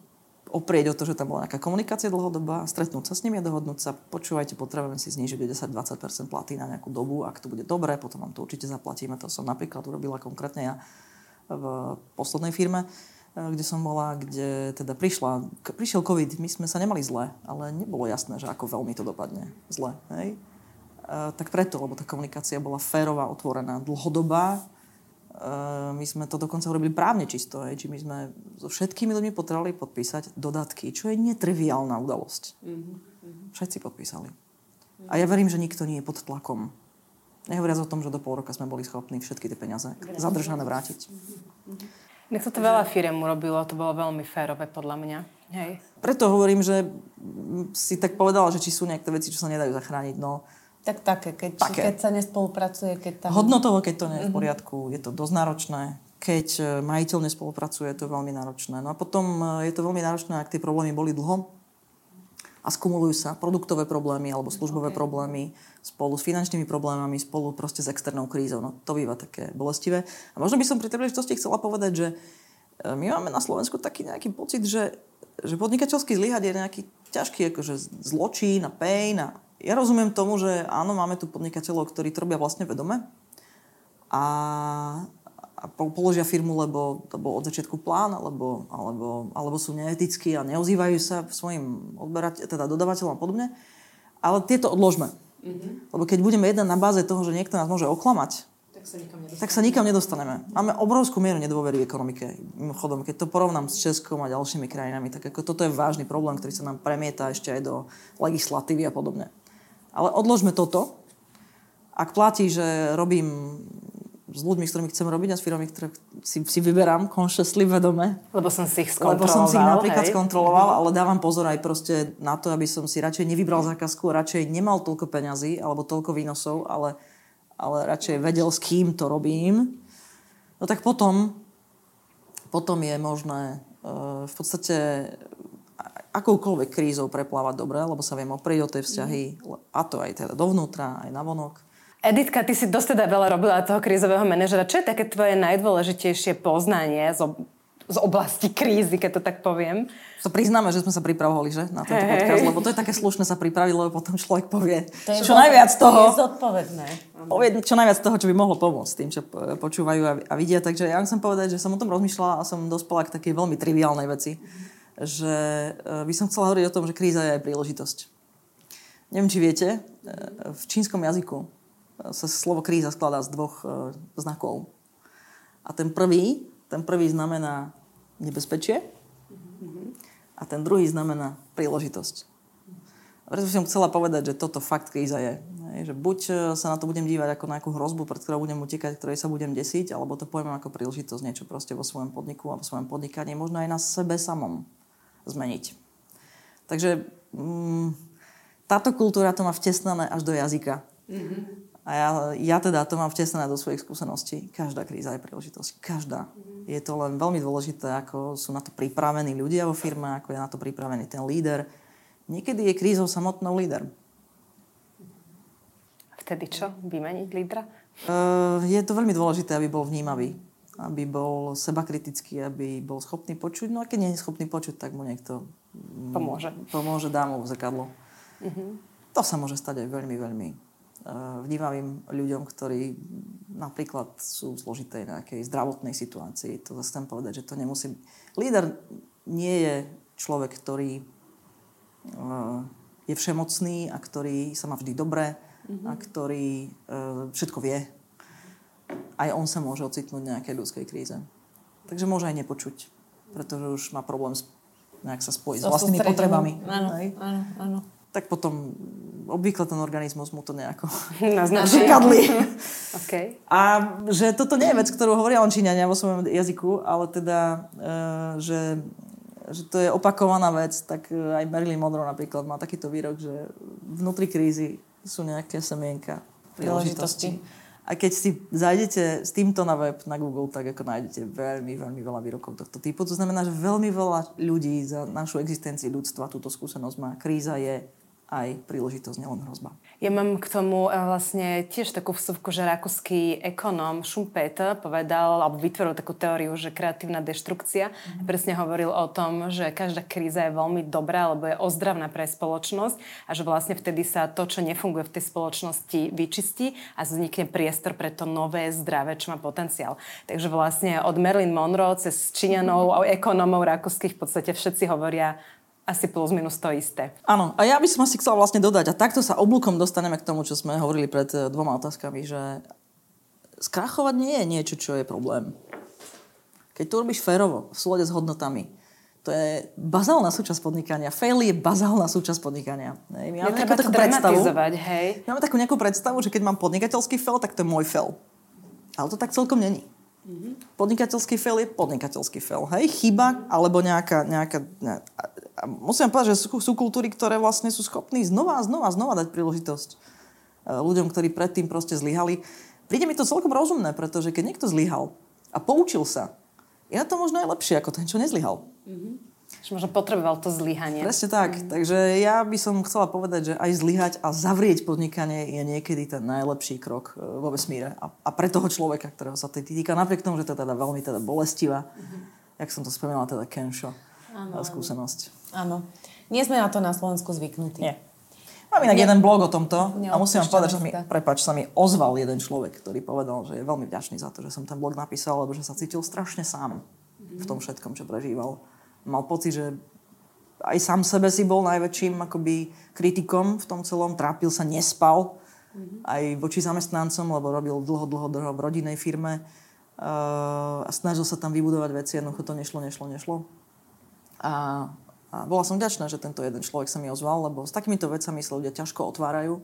oprieť o to, že tam bola nejaká komunikácia dlhodobá, stretnúť sa s nimi a dohodnúť sa, počúvajte, potrebujeme si znižiť o 10-20% platy na nejakú dobu, ak to bude dobré, potom vám to určite zaplatíme. To som napríklad urobila konkrétne ja v poslednej firme, eh, kde som bola, kde teda prišla, prišiel COVID, my sme sa nemali zle, ale nebolo jasné, že ako veľmi to dopadne zle. Hej? E, tak preto, lebo tá komunikácia bola férová, otvorená, dlhodobá, Eh, my sme to dokonca urobili právne čisto, hej, či my sme so všetkými ľuďmi potrebovali podpísať dodatky, čo je netriviálna udalosť. Mm-hmm. Všetci podpísali. A ja verím, že nikto nie je pod tlakom. Nehovoriac o tom, že do pol roka sme boli schopní všetky tie peniaze zadržané vrátiť. Nech to veľa firiem urobilo, to bolo veľmi férové podľa mňa. Hej. Preto hovorím, že si tak povedala, že či sú nejaké veci, čo sa nedajú zachrániť. No, tak také, keď, také. keď sa nespolupracuje, keď tam... Hodnotovo, keď to nie je v mhm. poriadku, je to dosť náročné. Keď e, majiteľ nespolupracuje, je to veľmi náročné. No a potom e, je to veľmi náročné, ak tie problémy boli dlho a skumulujú sa produktové problémy alebo službové okay. problémy spolu s finančnými problémami, spolu proste s externou krízou. No to býva také bolestivé. A možno by som pri tej príležitosti chcela povedať, že e, my máme na Slovensku taký nejaký pocit, že, že podnikateľský zlyhať je nejaký ťažký akože zločín a pain a ja rozumiem tomu, že áno, máme tu podnikateľov, ktorí to robia vlastne vedome a, a položia firmu, lebo to bol od začiatku plán, alebo, alebo, alebo sú neetickí a neozývajú sa svojim odberať, teda dodavateľom a podobne. Ale tieto odložme. Mm-hmm. Lebo keď budeme jednať na báze toho, že niekto nás môže oklamať, tak sa nikam nedostaneme. Tak sa nikam nedostaneme. Máme obrovskú mieru nedôvery v ekonomike. Mimochodom, keď to porovnám s Českom a ďalšími krajinami, tak ako toto je vážny problém, ktorý sa nám premieta ešte aj do legislatívy a podobne. Ale odložme toto. Ak platí, že robím s ľuďmi, s ktorými chcem robiť a s firmami, ktoré si, si vyberám consciously vedome. Lebo som si ich skontroloval. Lebo som si ich napríklad hej. skontroloval, ale dávam pozor aj proste na to, aby som si radšej nevybral zákazku, radšej nemal toľko peňazí alebo toľko výnosov, ale, ale radšej vedel, s kým to robím. No tak potom, potom je možné uh, v podstate akoukoľvek krízou preplávať dobre, lebo sa viem oprieť o tie vzťahy, a to aj teda dovnútra, aj navonok. Editka, ty si dosť teda veľa robila toho krízového manažera. Čo je také tvoje najdôležitejšie poznanie z, ob- z oblasti krízy, keď to tak poviem? To priznáme, že sme sa pripravovali, že? Na tento hey. podcast, lebo to je také slušné sa pripraviť, lebo potom človek povie to je čo najviac toho. To je zodpovedné. Povie čo najviac toho, čo by mohlo pomôcť tým, čo počúvajú a, a vidia. Takže ja chcem povedať, že som o tom rozmýšľala a som dospela k takej veľmi triviálnej veci. Že e, by som chcela hovoriť o tom, že kríza je aj príležitosť. Neviem, či viete, e, v čínskom jazyku sa slovo kríza skladá z dvoch znakov. A ten prvý, ten prvý znamená nebezpečie a ten druhý znamená príležitosť. Preto som chcela povedať, že toto fakt kríza je. Že buď sa na to budem dívať ako na nejakú hrozbu, pred ktorou budem utekať, ktorej sa budem desiť, alebo to poviem ako príležitosť niečo proste vo svojom podniku a vo svojom podnikaní, možno aj na sebe samom zmeniť. Takže mm, táto kultúra to má vtesnané až do jazyka. Mm-hmm. A ja, ja teda to mám vtesnené do svojich skúseností. Každá kríza je príležitosť. Každá. Je to len veľmi dôležité, ako sú na to pripravení ľudia vo firme, ako je na to pripravený ten líder. Niekedy je krízou samotnou líder. Vtedy čo? Vymeniť lídra? Uh, je to veľmi dôležité, aby bol vnímavý. Aby bol sebakritický, aby bol schopný počuť. No a keď nie je schopný počuť, tak mu niekto pomôže. Pomôže, dá mu zrkadlo. Uh-huh. To sa môže stať aj veľmi, veľmi vnímavým ľuďom, ktorí napríklad sú v zložitej nejakej zdravotnej situácii. To zase chcem povedať, že to nemusí... Líder nie je človek, ktorý je všemocný a ktorý sa má vždy dobre mm-hmm. a ktorý všetko vie. Aj on sa môže ocitnúť v nejakej ľudskej kríze. Takže môže aj nepočuť, pretože už má problém nejak sa spojiť s vlastnými potrebami. Áno, áno, áno tak potom obvykle ten organizmus mu to nejako [LAUGHS] nažikadli. [LAUGHS] okay. A že toto nie je vec, ktorú hovoria Číňania vo svojom jazyku, ale teda, e, že, že to je opakovaná vec, tak e, aj Marilyn Monroe napríklad má takýto výrok, že vnútri krízy sú nejaké semienka príležitosti. A keď si zajdete s týmto na web, na Google, tak ako nájdete veľmi, veľmi veľa výrokov tohto typu. To znamená, že veľmi veľa ľudí za našu existenciu ľudstva túto skúsenosť má. Kríza je aj príležitosť, nielen hrozba. Ja mám k tomu e, vlastne tiež takú vsuvku, že rakúsky ekonóm Schumpeter povedal, alebo vytvoril takú teóriu, že kreatívna deštrukcia. Mm-hmm. Presne hovoril o tom, že každá kríza je veľmi dobrá, alebo je ozdravná pre spoločnosť a že vlastne vtedy sa to, čo nefunguje v tej spoločnosti, vyčistí a vznikne priestor pre to nové, zdravé, čo má potenciál. Takže vlastne od Marilyn Monroe cez Číňanov a ekonómov rakúskych v podstate všetci hovoria asi plus minus to isté. Áno, a ja by som asi chcela vlastne dodať, a takto sa oblúkom dostaneme k tomu, čo sme hovorili pred eh, dvoma otázkami, že skrachovať nie je niečo, čo je problém. Keď to robíš férovo, v súlade s hodnotami, to je bazálna súčasť podnikania. Fail je bazálna súčasť podnikania. My máme takú, takú predstavu, hej. Máme takú nejakú predstavu, že keď mám podnikateľský fail, tak to je môj fail. Ale to tak celkom není. Mm-hmm. Podnikateľský fail je podnikateľský fail. Hej, chyba alebo nejaká, nejaká, a musím povedať, že sú, sú kultúry, ktoré vlastne sú schopní znova a znova a znova dať príležitosť e, ľuďom, ktorí predtým proste zlyhali. Príde mi to celkom rozumné, pretože keď niekto zlyhal a poučil sa, je na to možno aj lepšie ako ten, čo nezlyhal. Mm-hmm. Že možno potreboval to zlyhanie. Presne tak. Mm. Takže ja by som chcela povedať, že aj zlyhať a zavrieť podnikanie je niekedy ten najlepší krok e, vo vesmíre. A, a pre toho človeka, ktorého sa to týka, napriek tomu, že to je teda veľmi teda bolestivá, mm-hmm. jak som to spomínala, teda Kensho ano, skúsenosť. Áno. Nie sme na to na Slovensku zvyknutí. Nie. Mám inak Nie. jeden blog o tomto a musím vám povedať, že mi, prepač, sa mi ozval jeden človek, ktorý povedal, že je veľmi vďačný za to, že som ten blog napísal, lebo že sa cítil strašne sám v tom všetkom, čo prežíval. Mal pocit, že aj sám sebe si bol najväčším akoby kritikom v tom celom, trápil sa, nespal mm-hmm. aj voči zamestnancom, lebo robil dlho, dlho, dlho v rodinnej firme uh, a snažil sa tam vybudovať veci, jednoducho to nešlo, nešlo, nešlo. A a bola som vďačná, že tento jeden človek sa mi ozval, lebo s takýmito vecami sa ľudia ťažko otvárajú.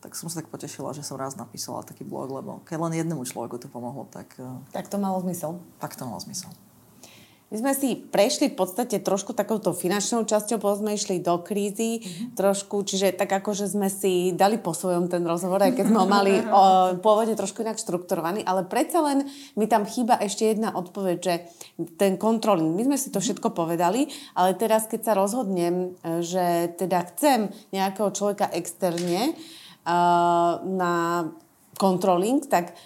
Tak som sa tak potešila, že som raz napísala taký blog, lebo keď len jednému človeku to pomohlo, tak... Eh, tak to malo zmysel. Tak to malo zmysel. My sme si prešli v podstate trošku takouto finančnou časťou, potom sme išli do krízy mm-hmm. trošku, čiže tak ako, že sme si dali po svojom ten rozhovor, aj keď sme ho mali [LAUGHS] o, pôvodne trošku inak štrukturovaný, ale predsa len mi tam chýba ešte jedna odpoveď, že ten kontrolný, my sme si to všetko povedali, ale teraz keď sa rozhodnem, že teda chcem nejakého človeka externe uh, na controlling, tak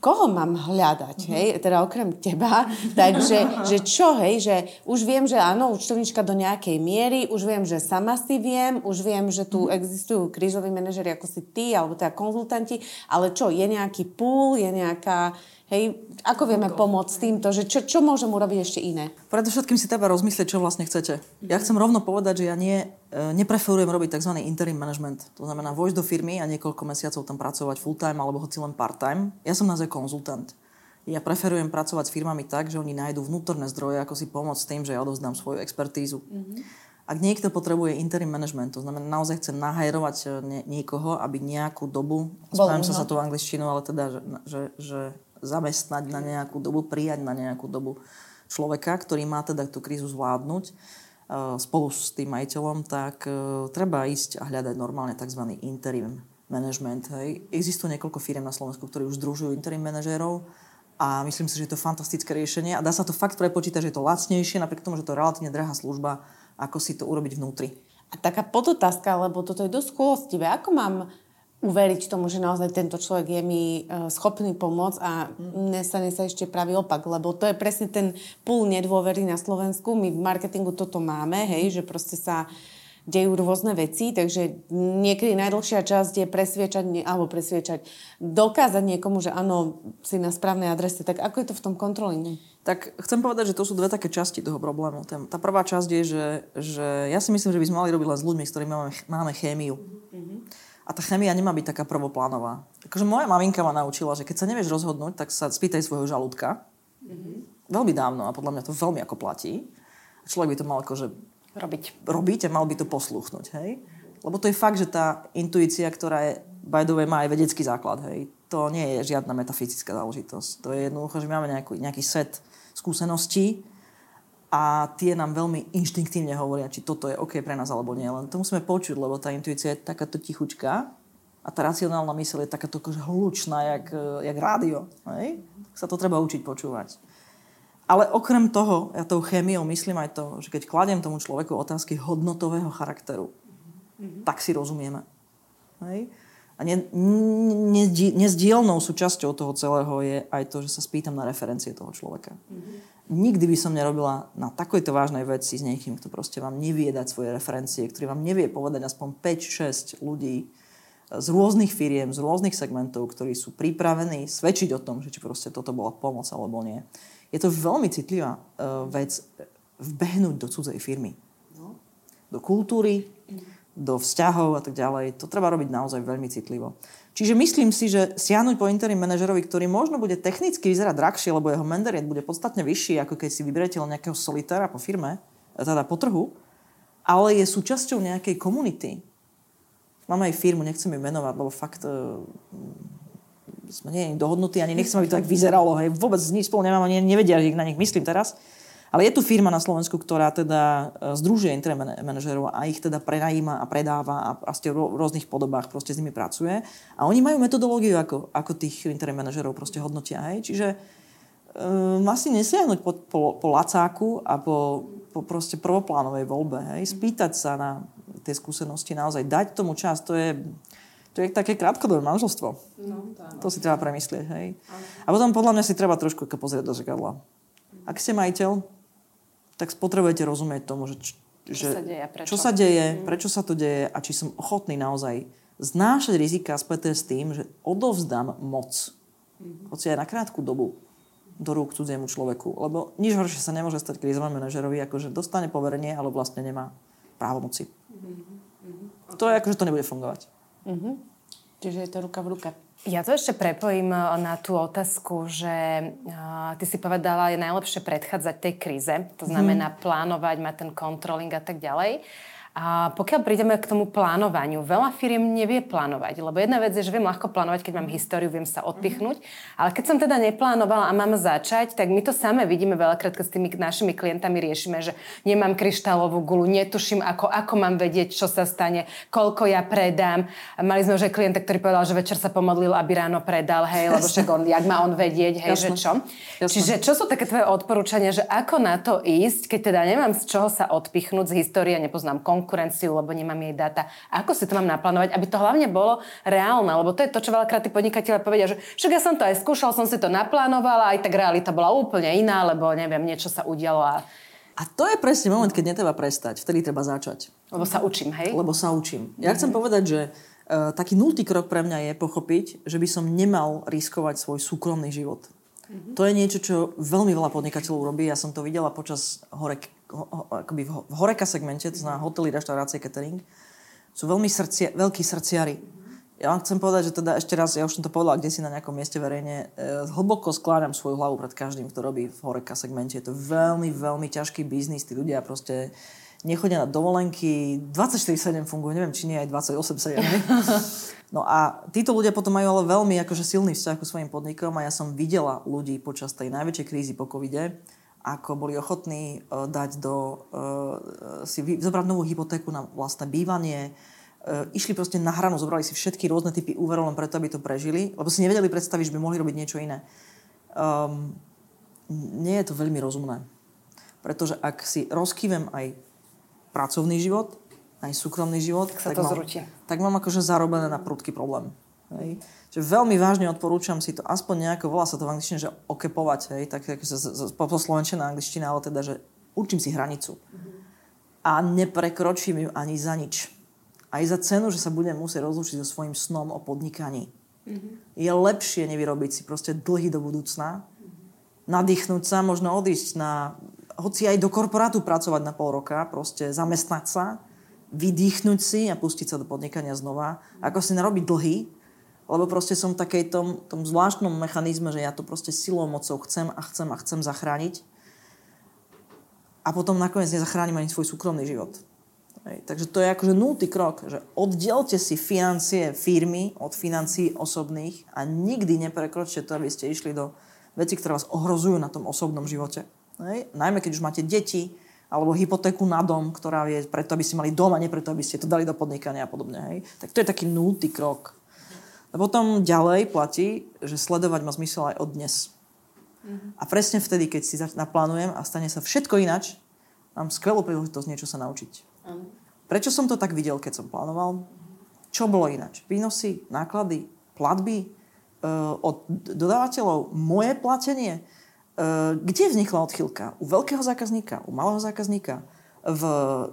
koho mám hľadať, uh-huh. hej, teda okrem teba. [LAUGHS] Takže, že čo, hej, že už viem, že áno, účtovnička do nejakej miery, už viem, že sama si viem, už viem, že tu uh-huh. existujú krízoví manažeri ako si ty, alebo teda konzultanti, ale čo, je nejaký pool, je nejaká Hej, ako vieme pomôcť s týmto, že čo, čo môžem urobiť ešte iné? Predovšetkým si treba rozmyslieť, čo vlastne chcete. Ja chcem rovno povedať, že ja nie, e, nepreferujem robiť tzv. interim management. To znamená vojsť do firmy a niekoľko mesiacov tam pracovať full time alebo hoci len part time. Ja som naozaj konzultant. Ja preferujem pracovať s firmami tak, že oni nájdú vnútorné zdroje, ako si pomôcť s tým, že ja odovzdám svoju expertízu. Mm-hmm. Ak niekto potrebuje interim management, to znamená naozaj chce nahajrovať e, niekoho, aby nejakú dobu, spomínam sa sa tu angličtinu, ale teda, že, že, že zamestnať na nejakú dobu, prijať na nejakú dobu človeka, ktorý má teda tú krízu zvládnuť e, spolu s tým majiteľom, tak e, treba ísť a hľadať normálne tzv. interim management. Hej. Existuje niekoľko firiem na Slovensku, ktorí už združujú interim manažérov a myslím si, že je to fantastické riešenie a dá sa to fakt prepočítať, že je to lacnejšie, napriek tomu, že to je relatívne drahá služba, ako si to urobiť vnútri. A taká podotázka, lebo toto je dosť chôstivé. Ako mám uveriť tomu, že naozaj tento človek je mi e, schopný pomôcť a nestane sa ešte pravý opak, lebo to je presne ten púl nedôvery na Slovensku. My v marketingu toto máme, hej, že proste sa dejú rôzne veci, takže niekedy najdlhšia časť je presviečať, alebo presviečať, dokázať niekomu, že áno, si na správnej adrese. Tak ako je to v tom kontrolingu? Tak chcem povedať, že to sú dve také časti toho problému. Tá prvá časť je, že, že ja si myslím, že by sme mali robiť len s ľuďmi, s ktorými máme, máme chémiu. Mm-hmm. A tá chémia nemá byť taká prvoplánová. Takže moja maminka ma naučila, že keď sa nevieš rozhodnúť, tak sa spýtaj svojho žalúdka. Mm-hmm. Veľmi dávno a podľa mňa to veľmi ako platí. Človek by to mal akože robiť. robiť a mal by to poslúchnuť, hej? Lebo to je fakt, že tá intuícia, ktorá je, by the way, má aj vedecký základ, hej? To nie je žiadna metafyzická záležitosť. To je jednoducho, že máme nejaký, nejaký set skúseností a tie nám veľmi inštinktívne hovoria, či toto je OK pre nás alebo nie. Len to musíme počuť, lebo tá intuícia je takáto tichučká a tá racionálna myseľ je takáto akože hlučná, jak, jak rádio. Hej? Tak sa to treba učiť počúvať. Ale okrem toho, ja tou chémiou myslím aj to, že keď kladiem tomu človeku otázky hodnotového charakteru, mm-hmm. tak si rozumieme. Hej? A ne, ne, nezdielnou súčasťou toho celého je aj to, že sa spýtam na referencie toho človeka. Mm-hmm. Nikdy by som nerobila na takojto vážnej veci s niekým, kto proste vám nevie dať svoje referencie, ktorý vám nevie povedať aspoň 5-6 ľudí z rôznych firiem, z rôznych segmentov, ktorí sú pripravení svedčiť o tom, že či proste toto bola pomoc alebo nie je to veľmi citlivá uh, vec vbehnúť do cudzej firmy. No. Do kultúry, do vzťahov a tak ďalej. To treba robiť naozaj veľmi citlivo. Čiže myslím si, že siahnuť po interim manažerovi, ktorý možno bude technicky vyzerať drahšie, lebo jeho mandariet bude podstatne vyšší, ako keď si vyberete nejakého solitára po firme, teda po trhu, ale je súčasťou nejakej komunity. Máme aj firmu, nechcem ju menovať, lebo fakt uh, sme nie dohodnutí, ani nechcem, aby to tak vyzeralo. Hej. Vôbec nič spolu nemám, ani nevedia, že na nich myslím teraz. Ale je tu firma na Slovensku, ktorá teda e, združuje interim manažerov a ich teda prenajíma a predáva a proste v rôznych podobách proste s nimi pracuje. A oni majú metodológiu, ako, ako tých interim manažerov proste hodnotia. Hej. Čiže um, asi nesiahnuť po, po, po lacáku a po, po proste prvoplánovej voľbe. Hej. Spýtať sa na tie skúsenosti, naozaj dať tomu čas, to je to je také krátkodobé manželstvo. No, to, to si treba premyslieť. Hej? A potom podľa mňa si treba trošku pozrieť do zrkadla. Ak ste majiteľ, tak potrebujete rozumieť tomu, že, že čo sa deje, prečo, čo sa deje mm. prečo sa to deje a či som ochotný naozaj znášať rizika späté s tým, že odovzdám moc. Mm. Hoci aj na krátku dobu do rúk cudziemu človeku. Lebo nič horšie sa nemôže stať krizovému manažerovi, ako že dostane poverenie, ale vlastne nemá právomoci. Mm-hmm. To je ako, že to nebude fungovať. Mm-hmm. Čiže je to ruka v ruke. Ja to ešte prepojím eh, na tú otázku, že uh, ty si povedala, je najlepšie predchádzať tej kríze, to znamená mm. plánovať, mať ten controlling a tak ďalej. A pokiaľ prídeme k tomu plánovaniu, veľa firiem nevie plánovať, lebo jedna vec je, že viem ľahko plánovať, keď mám históriu, viem sa odpichnúť, ale keď som teda neplánovala a mám začať, tak my to samé vidíme veľakrát, keď s tými našimi klientami riešime, že nemám kryštálovú gulu, netuším, ako, ako mám vedieť, čo sa stane, koľko ja predám. Mali sme už aj klienta, ktorý povedal, že večer sa pomodlil, aby ráno predal, hej, lebo však on, jak má on vedieť, hej, Jasne. že čo. Jasne. Čiže čo sú také tvoje odporúčania, že ako na to ísť, keď teda nemám z čoho sa odpichnúť z histórie, nepoznám konkurenciu, lebo nemám jej data. Ako si to mám naplánovať, aby to hlavne bolo reálne, lebo to je to, čo veľakrát tí podnikatelia povedia, že však ja som to aj skúšal, som si to naplánovala, aj tak realita bola úplne iná, lebo neviem, niečo sa udialo a a to je presne moment, keď netreba prestať. Vtedy treba začať. Lebo sa učím, hej? Lebo sa učím. Ja chcem povedať, že uh, taký nultý krok pre mňa je pochopiť, že by som nemal riskovať svoj súkromný život. Mm-hmm. To je niečo, čo veľmi veľa podnikateľov robí. Ja som to videla počas horek akoby v, horeka segmente, to znamená hotely, reštaurácie, catering, sú veľmi srdcia, veľkí srdciari. Ja vám chcem povedať, že teda ešte raz, ja už som to povedala kde si na nejakom mieste verejne, e, hlboko skláňam svoju hlavu pred každým, kto robí v horeka segmente. Je to veľmi, veľmi ťažký biznis. Tí ľudia proste nechodia na dovolenky, 24-7 funguje, neviem, či nie aj 28-7. [LAUGHS] No a títo ľudia potom majú ale veľmi akože silný vzťah ku svojim podnikom a ja som videla ľudí počas tej najväčšej krízy po covide, ako boli ochotní uh, dať do, uh, si vy, zobrať novú hypotéku na vlastné bývanie, išli proste na hranu, zobrali si všetky rôzne typy úverov len preto, aby to prežili, lebo si nevedeli predstaviť, že by mohli robiť niečo iné. Um, nie je to veľmi rozumné. Pretože ak si rozkývem aj pracovný život, aj súkromný život, tak, tak, mám, zrúti. tak mám akože zarobené na prudký problém. Hej. Čiže veľmi vážne odporúčam si to aspoň nejako, volá sa to v angličtine, že okepovať, hej, tak ako sa po slovenčina angličtina, ale teda, že určím si hranicu. Mm-hmm. A neprekročím ju ani za nič. Aj za cenu, že sa budem musieť rozlúčiť so svojím snom o podnikaní. Mm-hmm. Je lepšie nevyrobiť si proste dlhy do budúcna, mm-hmm. nadýchnúť sa, možno odísť na, hoci aj do korporátu pracovať na pol roka, proste zamestnať sa, vydýchnuť si a pustiť sa do podnikania znova, ako si narobiť dlhy, lebo proste som v takej tom, tom zvláštnom mechanizme, že ja to proste silou mocou chcem a chcem a chcem zachrániť. A potom nakoniec nezachránim ani svoj súkromný život. Hej. Takže to je akože nultý krok, že oddielte si financie firmy od financií osobných a nikdy neprekročte to, aby ste išli do veci, ktoré vás ohrozujú na tom osobnom živote. Hej. Najmä keď už máte deti, alebo hypotéku na dom, ktorá je preto, aby ste mali dom a nie preto, aby ste to dali do podnikania a podobne. Hej. Tak to je taký nultý krok. A potom ďalej platí, že sledovať má zmysel aj od dnes. Mm-hmm. A presne vtedy, keď si naplánujem a stane sa všetko inač, mám skvelú príležitosť niečo sa naučiť. Mm-hmm. Prečo som to tak videl, keď som plánoval? Čo bolo inač? Výnosy, náklady, platby uh, od dodávateľov, moje platenie. Uh, kde vznikla odchylka? U veľkého zákazníka, u malého zákazníka? V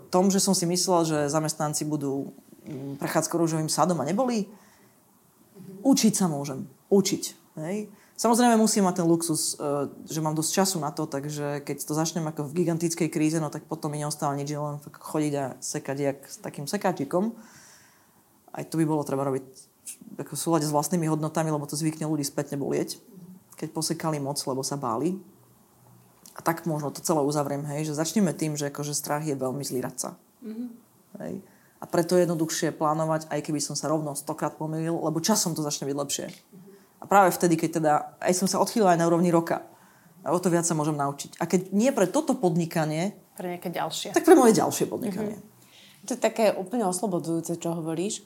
tom, že som si myslel, že zamestnanci budú mm, prechádzať rúžovým sadom a neboli? Učiť sa môžem. Učiť. Hej? Samozrejme musím mať ten luxus, e, že mám dosť času na to, takže keď to začnem ako v gigantickej kríze, no tak potom mi neostáva nič, len chodiť a sekať jak s takým sekáčikom. Aj to by bolo treba robiť ako v súlade s vlastnými hodnotami, lebo to zvykne ľudí spätne bolieť, keď posekali moc, lebo sa báli. A tak možno to celé uzavriem, hej, že začneme tým, že akože strach je veľmi zlý radca. Mm-hmm. Hej. A preto je jednoduchšie plánovať, aj keby som sa rovno stokrát pomýlil, lebo časom to začne byť lepšie. A práve vtedy, keď teda, aj som sa odchýlila aj na úrovni roka, a o to viac sa môžem naučiť. A keď nie pre toto podnikanie, pre nejaké ďalšie. Tak pre moje ďalšie podnikanie. Mm-hmm. To je také úplne oslobodzujúce, čo hovoríš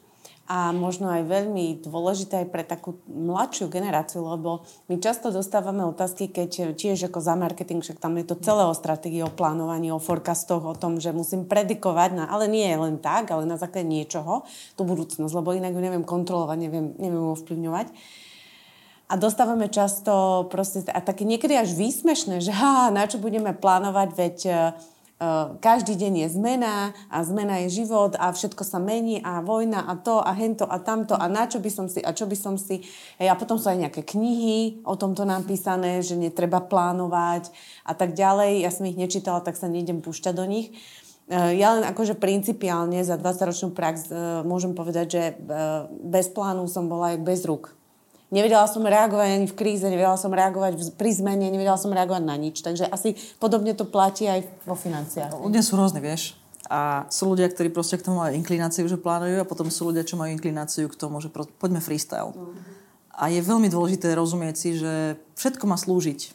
a možno aj veľmi dôležité aj pre takú mladšiu generáciu, lebo my často dostávame otázky, keď tiež ako za marketing, však tam je to celé o stratégii, o plánovaní, o forecastoch, o tom, že musím predikovať, na, ale nie len tak, ale na základe niečoho, tú budúcnosť, lebo inak ju neviem kontrolovať, neviem, neviem ovplyvňovať. A dostávame často proste, a také niekedy až výsmešné, že ha, na čo budeme plánovať, veď každý deň je zmena a zmena je život a všetko sa mení a vojna a to a hento a tamto a na čo by som si a čo by som si. Hej, a potom sú aj nejaké knihy o tomto napísané, že netreba plánovať a tak ďalej. Ja som ich nečítala, tak sa nejdem púšťať do nich. Ja len akože principiálne za 20-ročnú prax môžem povedať, že bez plánu som bola aj bez rúk Nevedela som reagovať ani v kríze, nevedela som reagovať pri zmene, nevedela som reagovať na nič. Takže asi podobne to platí aj vo financiách. Ľudia sú rôzni, vieš. A sú ľudia, ktorí proste k tomu majú inklináciu, že plánujú a potom sú ľudia, čo majú inklináciu k tomu, že pro... poďme freestyle. A je veľmi dôležité rozumieť si, že všetko má slúžiť.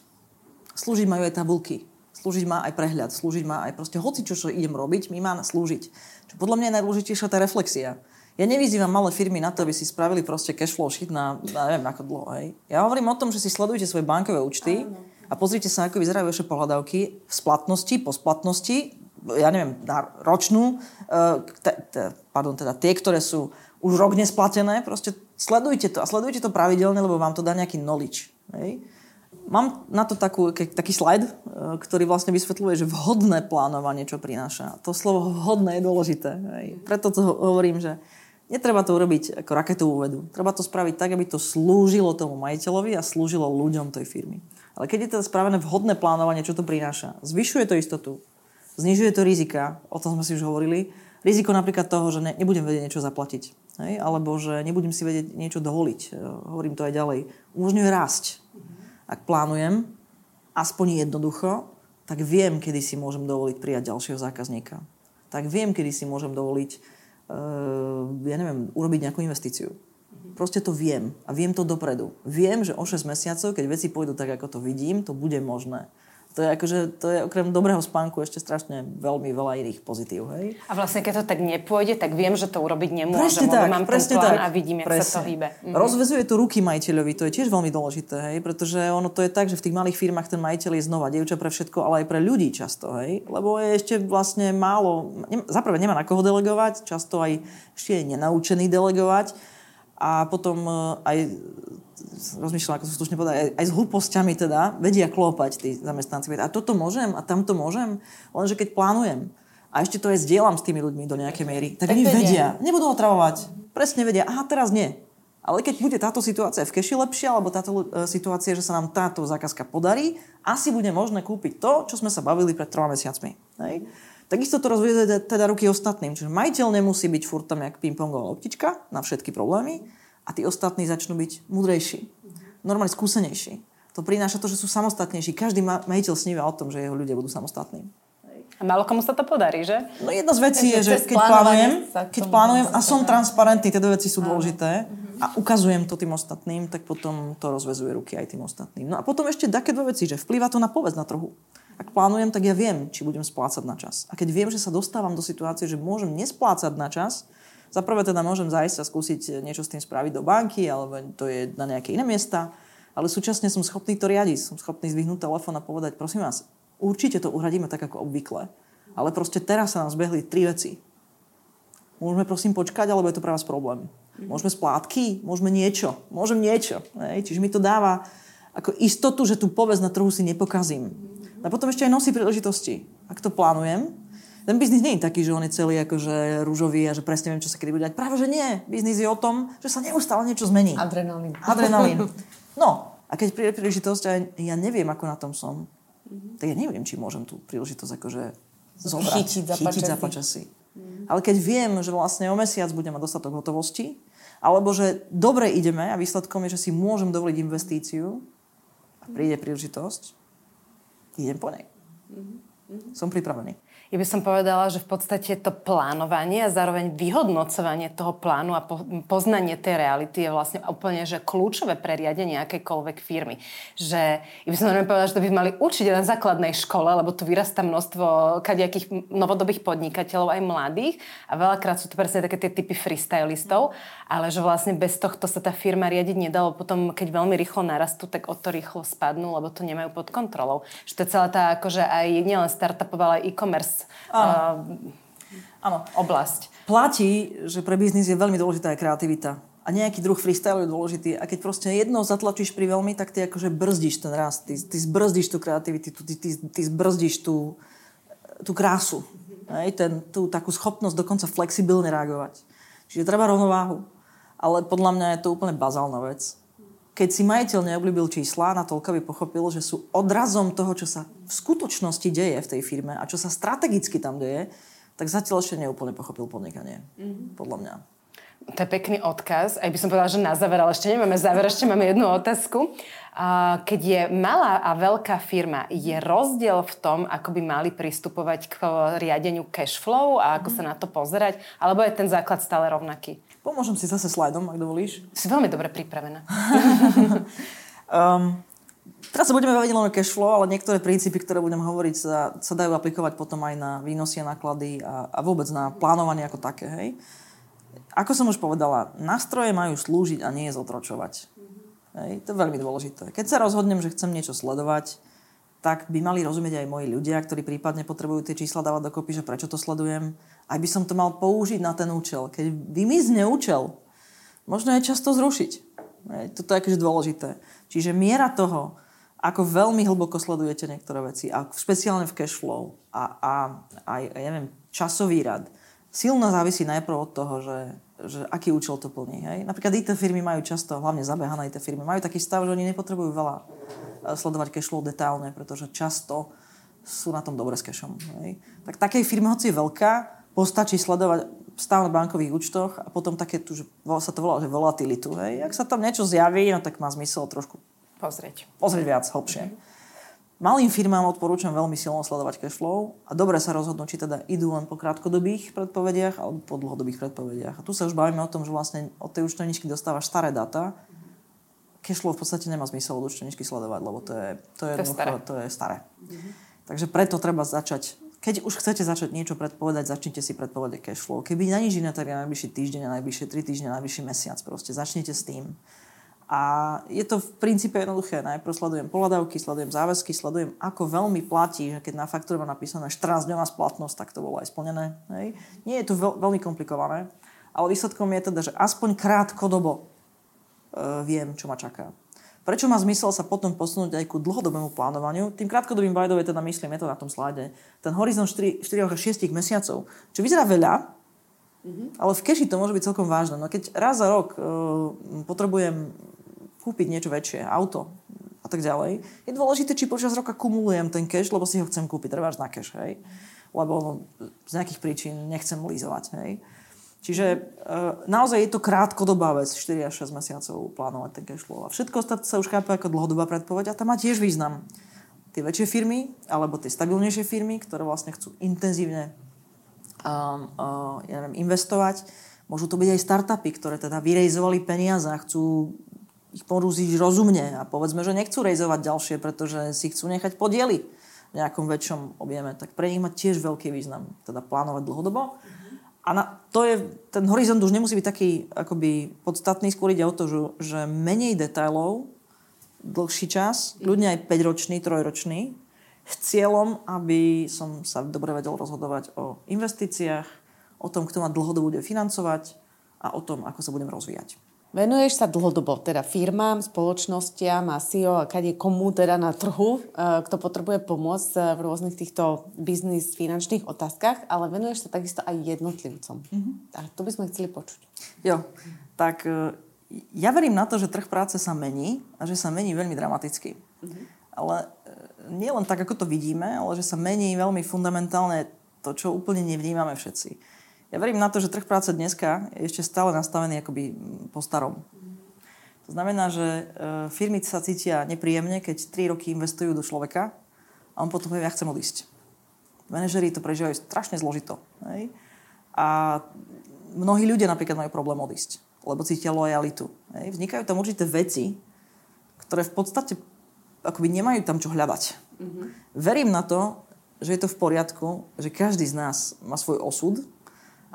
Slúžiť majú aj tabulky. Slúžiť má aj prehľad. Slúžiť má aj proste hoci čo, čo idem robiť, mi má slúžiť. Čo podľa mňa je najdôležitejšia tá reflexia ja nevyzývam malé firmy na to, aby si spravili proste cashflow sheet na, na neviem ako dlho. Hej. Ja hovorím o tom, že si sledujete svoje bankové účty a pozrite sa, ako vyzerajú vaše pohľadavky v splatnosti, po splatnosti, ja neviem, na ročnú, uh, te, te, pardon, teda tie, ktoré sú už rok nesplatené, proste sledujte to a sledujte to pravidelne, lebo vám to dá nejaký knowledge. Hej. Mám na to takú, taký slajd, e, ktorý vlastne vysvetľuje, že vhodné plánovanie čo prináša. To slovo vhodné je dôležité. Hej. Preto to hovorím, že Netreba to urobiť ako raketovú vedu. Treba to spraviť tak, aby to slúžilo tomu majiteľovi a slúžilo ľuďom tej firmy. Ale keď je to spravené vhodné plánovanie, čo to prináša? Zvyšuje to istotu, znižuje to rizika, o tom sme si už hovorili. Riziko napríklad toho, že ne, nebudem vedieť niečo zaplatiť. Hej? Alebo že nebudem si vedieť niečo dovoliť. E, hovorím to aj ďalej. Umožňuje rásť. Ak plánujem, aspoň jednoducho, tak viem, kedy si môžem dovoliť prijať ďalšieho zákazníka. Tak viem, kedy si môžem dovoliť ja neviem, urobiť nejakú investíciu. Proste to viem a viem to dopredu. Viem, že o 6 mesiacov, keď veci pôjdu tak, ako to vidím, to bude možné. To je akože, to je okrem dobrého spánku ešte strašne veľmi veľa iných pozitív, hej? A vlastne keď to tak nepôjde, tak viem, že to urobiť nemôžem, Presne tak, mám presne ten plán tak. a vidím, jak sa to hýbe. Mhm. Rozvezuje to ruky majiteľovi, to je tiež veľmi dôležité, hej? pretože ono to je tak, že v tých malých firmách ten majiteľ je znova dievča pre všetko, ale aj pre ľudí často, hej? lebo je ešte vlastne málo, zaprvé nemá na koho delegovať, často aj ešte je nenaučený delegovať a potom e, aj rozmýšľam, ako to slušne povedať, aj, aj s hlúpostiami teda vedia klopať tí zamestnanci. A toto môžem a tamto môžem, lenže keď plánujem a ešte to aj zdieľam s tými ľuďmi do nejakej miery, tak, Tak oni vedia. Nebudú otravovať. Presne vedia, aha, teraz nie. Ale keď bude táto situácia v keši lepšia, alebo táto e, situácia, že sa nám táto zákazka podarí, asi bude možné kúpiť to, čo sme sa bavili pred troma mesiacmi. Hej? Takisto to rozvíja teda ruky ostatným. Čiže majiteľ nemusí byť furt tam jak pingpongová loptička na všetky problémy a tí ostatní začnú byť múdrejší, normálne skúsenejší. To prináša to, že sú samostatnejší. Každý ma- majiteľ sníva o tom, že jeho ľudia budú samostatní. A málo komu sa to podarí, že? No jedna z vecí je, že keď plánujem, keď plánujem a som transparentný, tie dve veci sú dôležité a ukazujem to tým ostatným, tak potom to rozvezuje ruky aj tým ostatným. No a potom ešte také dve veci, že vplýva to na povedz na trhu. Ak plánujem, tak ja viem, či budem splácať na čas. A keď viem, že sa dostávam do situácie, že môžem nesplácať na čas, za prvé teda môžem zajsť a skúsiť niečo s tým spraviť do banky, alebo to je na nejaké iné miesta, ale súčasne som schopný to riadiť. Som schopný zvyhnúť telefón a povedať, prosím vás, určite to uhradíme tak ako obvykle. Ale proste teraz sa nám zbehli tri veci. Môžeme prosím počkať, alebo je to pre vás problém? Môžeme splátky? Môžeme niečo? Môžem niečo. Hej? Čiže mi to dáva ako istotu, že tú povesť na trhu si nepokazím. A potom ešte aj nosí príležitosti. Ak to plánujem, ten biznis nie je taký, že on je celý akože rúžový a že presne viem, čo sa kedy bude dať. Práve, že nie. Biznis je o tom, že sa neustále niečo zmení. Adrenalín. Adrenalín. [LAUGHS] No, a keď príde príležitosť a ja neviem, ako na tom som, tak ja neviem, či môžem tú príležitosť akože zobrať. Chytiť za chytiť za počasí. Ale keď viem, že vlastne o mesiac budem mať dostatok hotovosti, alebo že dobre ideme a výsledkom je, že si môžem dovoliť investíciu a príde príležitosť, idem po nej. Som pripravený. Ja by som povedala, že v podstate to plánovanie a zároveň vyhodnocovanie toho plánu a po, poznanie tej reality je vlastne úplne že kľúčové pre riadenie akejkoľvek firmy. Že, ja by som normálne povedala, že to by mali učiť na základnej škole, lebo tu vyrastá množstvo kadejakých novodobých podnikateľov, aj mladých a veľakrát sú to presne také tie typy freestylistov, ale že vlastne bez tohto sa tá firma riadiť nedalo. Potom, keď veľmi rýchlo narastú, tak o to rýchlo spadnú, lebo to nemajú pod kontrolou. Že to je celá tá akože aj nielen startupová, ale aj e-commerce uh, Áno. oblasť. Platí, že pre biznis je veľmi dôležitá aj kreativita. A nejaký druh freestyle je dôležitý. A keď proste jednou zatlačíš pri veľmi, tak ty akože brzdíš ten rast. Ty, ty zbrzdíš tú kreativitu, ty, ty, ty zbrzdíš tú, tú krásu. Hej, ten, tú takú schopnosť dokonca flexibilne reagovať. Čiže treba rovnováhu. Ale podľa mňa je to úplne bazálna vec. Keď si majiteľ neobľúbil čísla, natoľko by pochopil, že sú odrazom toho, čo sa v skutočnosti deje v tej firme a čo sa strategicky tam deje, tak zatiaľ ešte neúplne pochopil podnikanie. Mm-hmm. Podľa mňa. To je pekný odkaz. Aj by som povedala, že na záver, ale ešte nemáme záver, ešte máme jednu otázku. Keď je malá a veľká firma, je rozdiel v tom, ako by mali pristupovať k riadeniu cash flow a ako sa na to pozerať? Alebo je ten základ stále rovnaký? Pomôžem si zase slajdom, ak dovolíš. Si veľmi dobre pripravená. Um, [LAUGHS] teraz sa budeme baviť len o cash flow, ale niektoré princípy, ktoré budem hovoriť, sa, sa dajú aplikovať potom aj na výnosy a náklady a, a vôbec na plánovanie ako také. Hej? Ako som už povedala, nástroje majú slúžiť a nie zotročovať. Hej? To je veľmi dôležité. Keď sa rozhodnem, že chcem niečo sledovať, tak by mali rozumieť aj moji ľudia, ktorí prípadne potrebujú tie čísla dávať dokopy, že prečo to sledujem. Aj by som to mal použiť na ten účel. Keď vymizne účel, možno je často zrušiť. Toto je akože dôležité. Čiže miera toho, ako veľmi hlboko sledujete niektoré veci, a špeciálne v cash flow a, a aj, ja neviem, časový rad, silno závisí najprv od toho, že, že aký účel to plní. Hej? Napríklad IT firmy majú často, hlavne zabehané IT firmy, majú taký stav, že oni nepotrebujú veľa sledovať cash flow detálne, pretože často sú na tom dobre s cashom. Hej? Tak takej firme, hoci je veľká, postačí sledovať stav na bankových účtoch a potom také tu, že sa to volá, že volatilitu. Hej? Ak sa tam niečo zjaví, no tak má zmysel trošku Pozrieť. pozrieť viac, hlbšie. Malým firmám odporúčam veľmi silno sledovať cash flow a dobre sa rozhodnúť, či teda idú len po krátkodobých predpovediach alebo po dlhodobých predpovediach. A tu sa už bavíme o tom, že vlastne od tej účtovničky dostávaš staré dáta, cashflow v podstate nemá zmysel od účtovníčky sledovať, lebo to je, to je, To je staré. to je staré. Takže preto treba začať, keď už chcete začať niečo predpovedať, začnite si predpovedať cashflow. Keby na nič iné, tak na najbližší týždeň, na najbližšie 3 týždne, na najbližší mesiac. Proste začnite s tým. A je to v princípe jednoduché. Najprv sledujem pohľadavky, sledujem záväzky, sledujem, ako veľmi platí, že keď na faktúre má napísané 14-dňová splatnosť, tak to bolo aj splnené. Hej. Nie je to veľ, veľmi komplikované, ale výsledkom je teda, že aspoň krátkodobo viem, čo ma čaká. Prečo má zmysel sa potom posunúť aj ku dlhodobému plánovaniu? Tým krátkodobým bajdove teda myslím, je to na tom slade, ten horizont 4, 4 až 6 mesiacov, čo vyzerá veľa, ale v keši to môže byť celkom vážne. No keď raz za rok uh, potrebujem kúpiť niečo väčšie, auto a tak ďalej, je dôležité, či počas roka kumulujem ten cash, lebo si ho chcem kúpiť, treba na cash, hej. Lebo z nejakých príčin nechcem lízovať, hej. Čiže uh, naozaj je to krátkodobá vec, 4 až 6 mesiacov plánovať ten cash flow. A všetko ostatné sa už chápe ako dlhodobá predpoveď a tam má tiež význam. Tie väčšie firmy, alebo tie stabilnejšie firmy, ktoré vlastne chcú intenzívne um, uh, ja neviem, investovať. Môžu to byť aj startupy, ktoré teda vyrejzovali peniaze a chcú ich porúziť rozumne a povedzme, že nechcú rejzovať ďalšie, pretože si chcú nechať podiely v nejakom väčšom objeme, tak pre nich má tiež veľký význam teda plánovať dlhodobo. A na, to je, ten horizont už nemusí byť taký akoby podstatný, skôr ide o to, že, že menej detailov, dlhší čas, ľudne aj 5-ročný, 3-ročný, s cieľom, aby som sa dobre vedel rozhodovať o investíciách, o tom, kto ma dlhodobo bude financovať a o tom, ako sa budem rozvíjať. Venuješ sa dlhodobo teda firmám, spoločnostiam a CEO a kade komu teda na trhu, eh, kto potrebuje pomôcť eh, v rôznych týchto biznis finančných otázkach, ale venuješ sa takisto aj jednotlivcom. Mm-hmm. A to by sme chceli počuť. Jo, tak e, ja verím na to, že trh práce sa mení a že sa mení veľmi dramaticky. Mm-hmm. Ale e, nie len tak, ako to vidíme, ale že sa mení veľmi fundamentálne to, čo úplne nevnímame všetci. Ja verím na to, že trh práce dneska je ešte stále nastavený akoby po starom. To znamená, že e, firmy sa cítia nepríjemne, keď 3 roky investujú do človeka a on potom povie, ja chcem odísť. Manažeri to prežívajú strašne zložito. Hej? A mnohí ľudia napríklad majú problém odísť, lebo cítia lojalitu. Hej? Vznikajú tam určité veci, ktoré v podstate akoby nemajú tam čo hľadať. Mm-hmm. Verím na to, že je to v poriadku, že každý z nás má svoj osud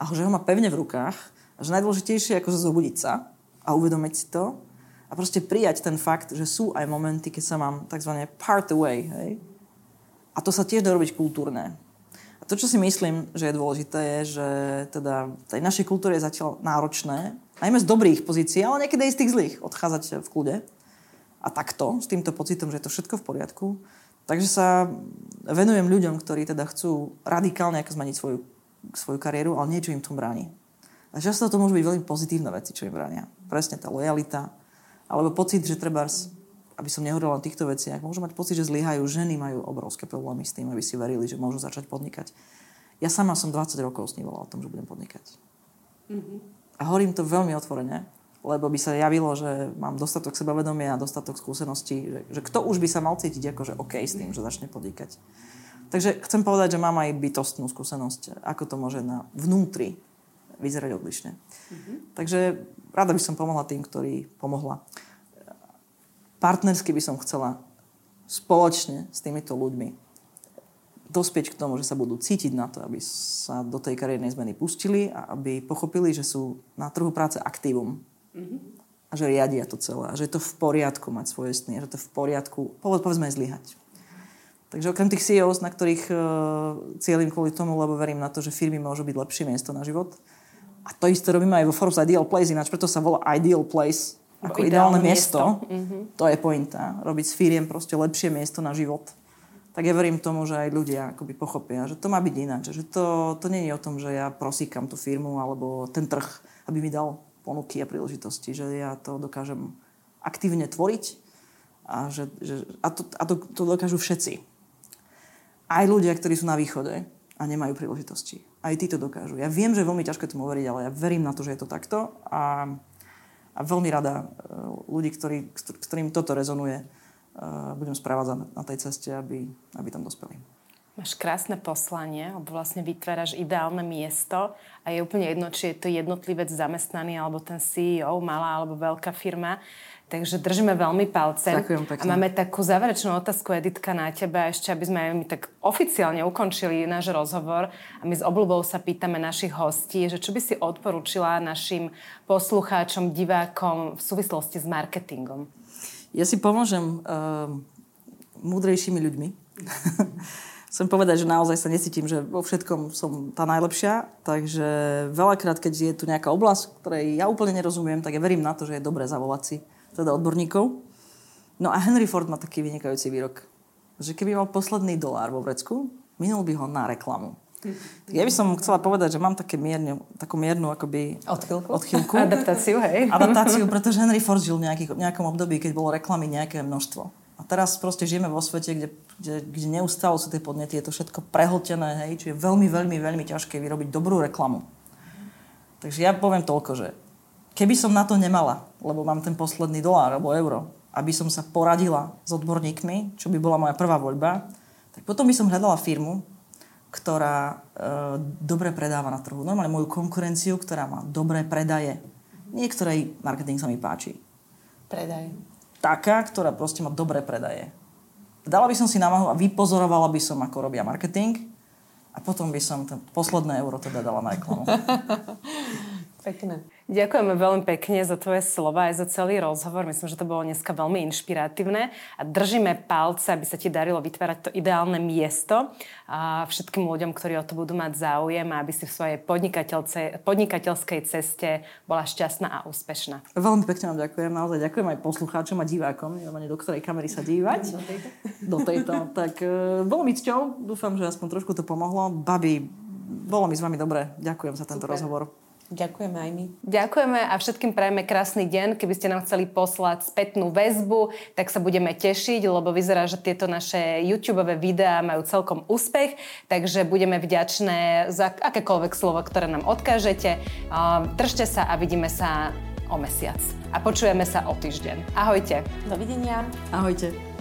a že ho má pevne v rukách a že najdôležitejšie je ako zobudiť sa a uvedomiť si to a proste prijať ten fakt, že sú aj momenty, keď sa mám tzv. part away. Hej? A to sa tiež dá robiť kultúrne. A to, čo si myslím, že je dôležité, je, že teda tej našej kultúre je zatiaľ náročné, najmä z dobrých pozícií, ale niekedy aj z tých zlých, odchádzať v kľude. A takto, s týmto pocitom, že je to všetko v poriadku. Takže sa venujem ľuďom, ktorí teda chcú radikálne zmeniť svoju, svoju kariéru, ale niečo im tom bráni. A často to môžu byť veľmi pozitívne veci, čo im bránia. Presne tá lojalita, alebo pocit, že treba, aby som nehovorila o týchto veciach, môžu mať pocit, že zlyhajú. Ženy majú obrovské problémy s tým, aby si verili, že môžu začať podnikať. Ja sama som 20 rokov snívala o tom, že budem podnikať. Mm-hmm. A hovorím to veľmi otvorene, lebo by sa javilo, že mám dostatok sebavedomia a dostatok skúseností, že, že kto už by sa mal cítiť akože OK s tým, že začne podnikať. Takže chcem povedať, že mám aj bytostnú skúsenosť, ako to môže na vnútri vyzerať odlišne. Mm-hmm. Takže rada by som pomohla tým, ktorí pomohla. Partnersky by som chcela spoločne s týmito ľuďmi dospieť k tomu, že sa budú cítiť na to, aby sa do tej kariérnej zmeny pustili a aby pochopili, že sú na trhu práce aktívum. Mm-hmm. A že riadia to celé. A že je to v poriadku mať svoje sny. A že to je v poriadku, povedzme, zlyhať. Takže okrem tých CEOs, na ktorých uh, cieľim kvôli tomu, lebo verím na to, že firmy môžu byť lepšie miesto na život. A to isté robíme aj vo Forbes Ideal Place, ináč preto sa volá Ideal Place, ako ideálne, ideálne miesto. miesto. Mm-hmm. To je pointa. Robiť s firiem proste lepšie miesto na život tak ja verím tomu, že aj ľudia akoby pochopia, že to má byť ináč. Že to, to nie je o tom, že ja prosíkam tú firmu alebo ten trh, aby mi dal ponuky a príležitosti, že ja to dokážem aktívne tvoriť a, že, že, a, to, a to, to dokážu všetci. Aj ľudia, ktorí sú na východe a nemajú príležitosti. Aj tí to dokážu. Ja viem, že je veľmi ťažké tomu veriť, ale ja verím na to, že je to takto a, a veľmi rada e, ľudí, ktorí, ktorým toto rezonuje, budem správať na tej ceste, aby, aby tam dospeli. Máš krásne poslanie, lebo vlastne vytváraš ideálne miesto a je úplne jedno, či je to jednotlivec zamestnaný alebo ten CEO, malá alebo veľká firma. Takže držíme veľmi palce. Ďakujem pekne. A máme takú záverečnú otázku, Editka, na teba, ešte aby sme my tak oficiálne ukončili náš rozhovor. A my s obľubou sa pýtame našich hostí, že čo by si odporúčila našim poslucháčom, divákom v súvislosti s marketingom? Ja si pomôžem uh, múdrejšími ľuďmi. [LAUGHS] Chcem povedať, že naozaj sa necítim, že vo všetkom som tá najlepšia, takže veľakrát, keď je tu nejaká oblasť, ktorej ja úplne nerozumiem, tak ja verím na to, že je dobré zavolať si teda odborníkov. No a Henry Ford má taký vynikajúci výrok, že keby mal posledný dolár vo vrecku, minul by ho na reklamu. Ja by som chcela povedať, že mám také mierne, takú miernu akoby... Odchylku? Odchylku. [LAUGHS] Adaptáciu, hej. Adaptáciu, [LAUGHS] pretože Henry Ford žil v nejaký, nejakom období, keď bolo reklamy nejaké množstvo. A teraz proste žijeme vo svete, kde, kde, kde neustále sú tie podnety, je to všetko prehltené, hej, čiže je veľmi, veľmi, veľmi ťažké vyrobiť dobrú reklamu. Takže ja poviem toľko, že keby som na to nemala, lebo mám ten posledný dolár alebo euro, aby som sa poradila s odborníkmi, čo by bola moja prvá voľba, tak potom by som hľadala firmu, ktorá e, dobre predáva na trhu. Normálne moju konkurenciu, ktorá má dobré predaje. Niektorej marketing sa mi páči. Predaj taká, ktorá proste má dobré predaje. Dala by som si námahu a vypozorovala by som, ako robia marketing a potom by som ten posledné euro teda dala na reklamu. [LAUGHS] Pekné. Ďakujeme veľmi pekne za tvoje slova aj za celý rozhovor. Myslím, že to bolo dneska veľmi inšpiratívne a držíme palce, aby sa ti darilo vytvárať to ideálne miesto a všetkým ľuďom, ktorí o to budú mať záujem a aby si v svojej podnikateľskej ceste bola šťastná a úspešná. Veľmi pekne vám ďakujem. Naozaj ďakujem aj poslucháčom a divákom, neviem do ktorej kamery sa dívať. Do tejto. Do tejto. Tak e, bolo mi cťou. Dúfam, že aspoň trošku to pomohlo. Babi, bolo mi s vami dobre. Ďakujem za tento Super. rozhovor. Ďakujeme aj my. Ďakujeme a všetkým prajeme krásny deň. Keby ste nám chceli poslať spätnú väzbu, tak sa budeme tešiť, lebo vyzerá, že tieto naše YouTube videá majú celkom úspech, takže budeme vďačné za akékoľvek slovo, ktoré nám odkážete. Držte sa a vidíme sa o mesiac. A počujeme sa o týždeň. Ahojte. Dovidenia. Ahojte.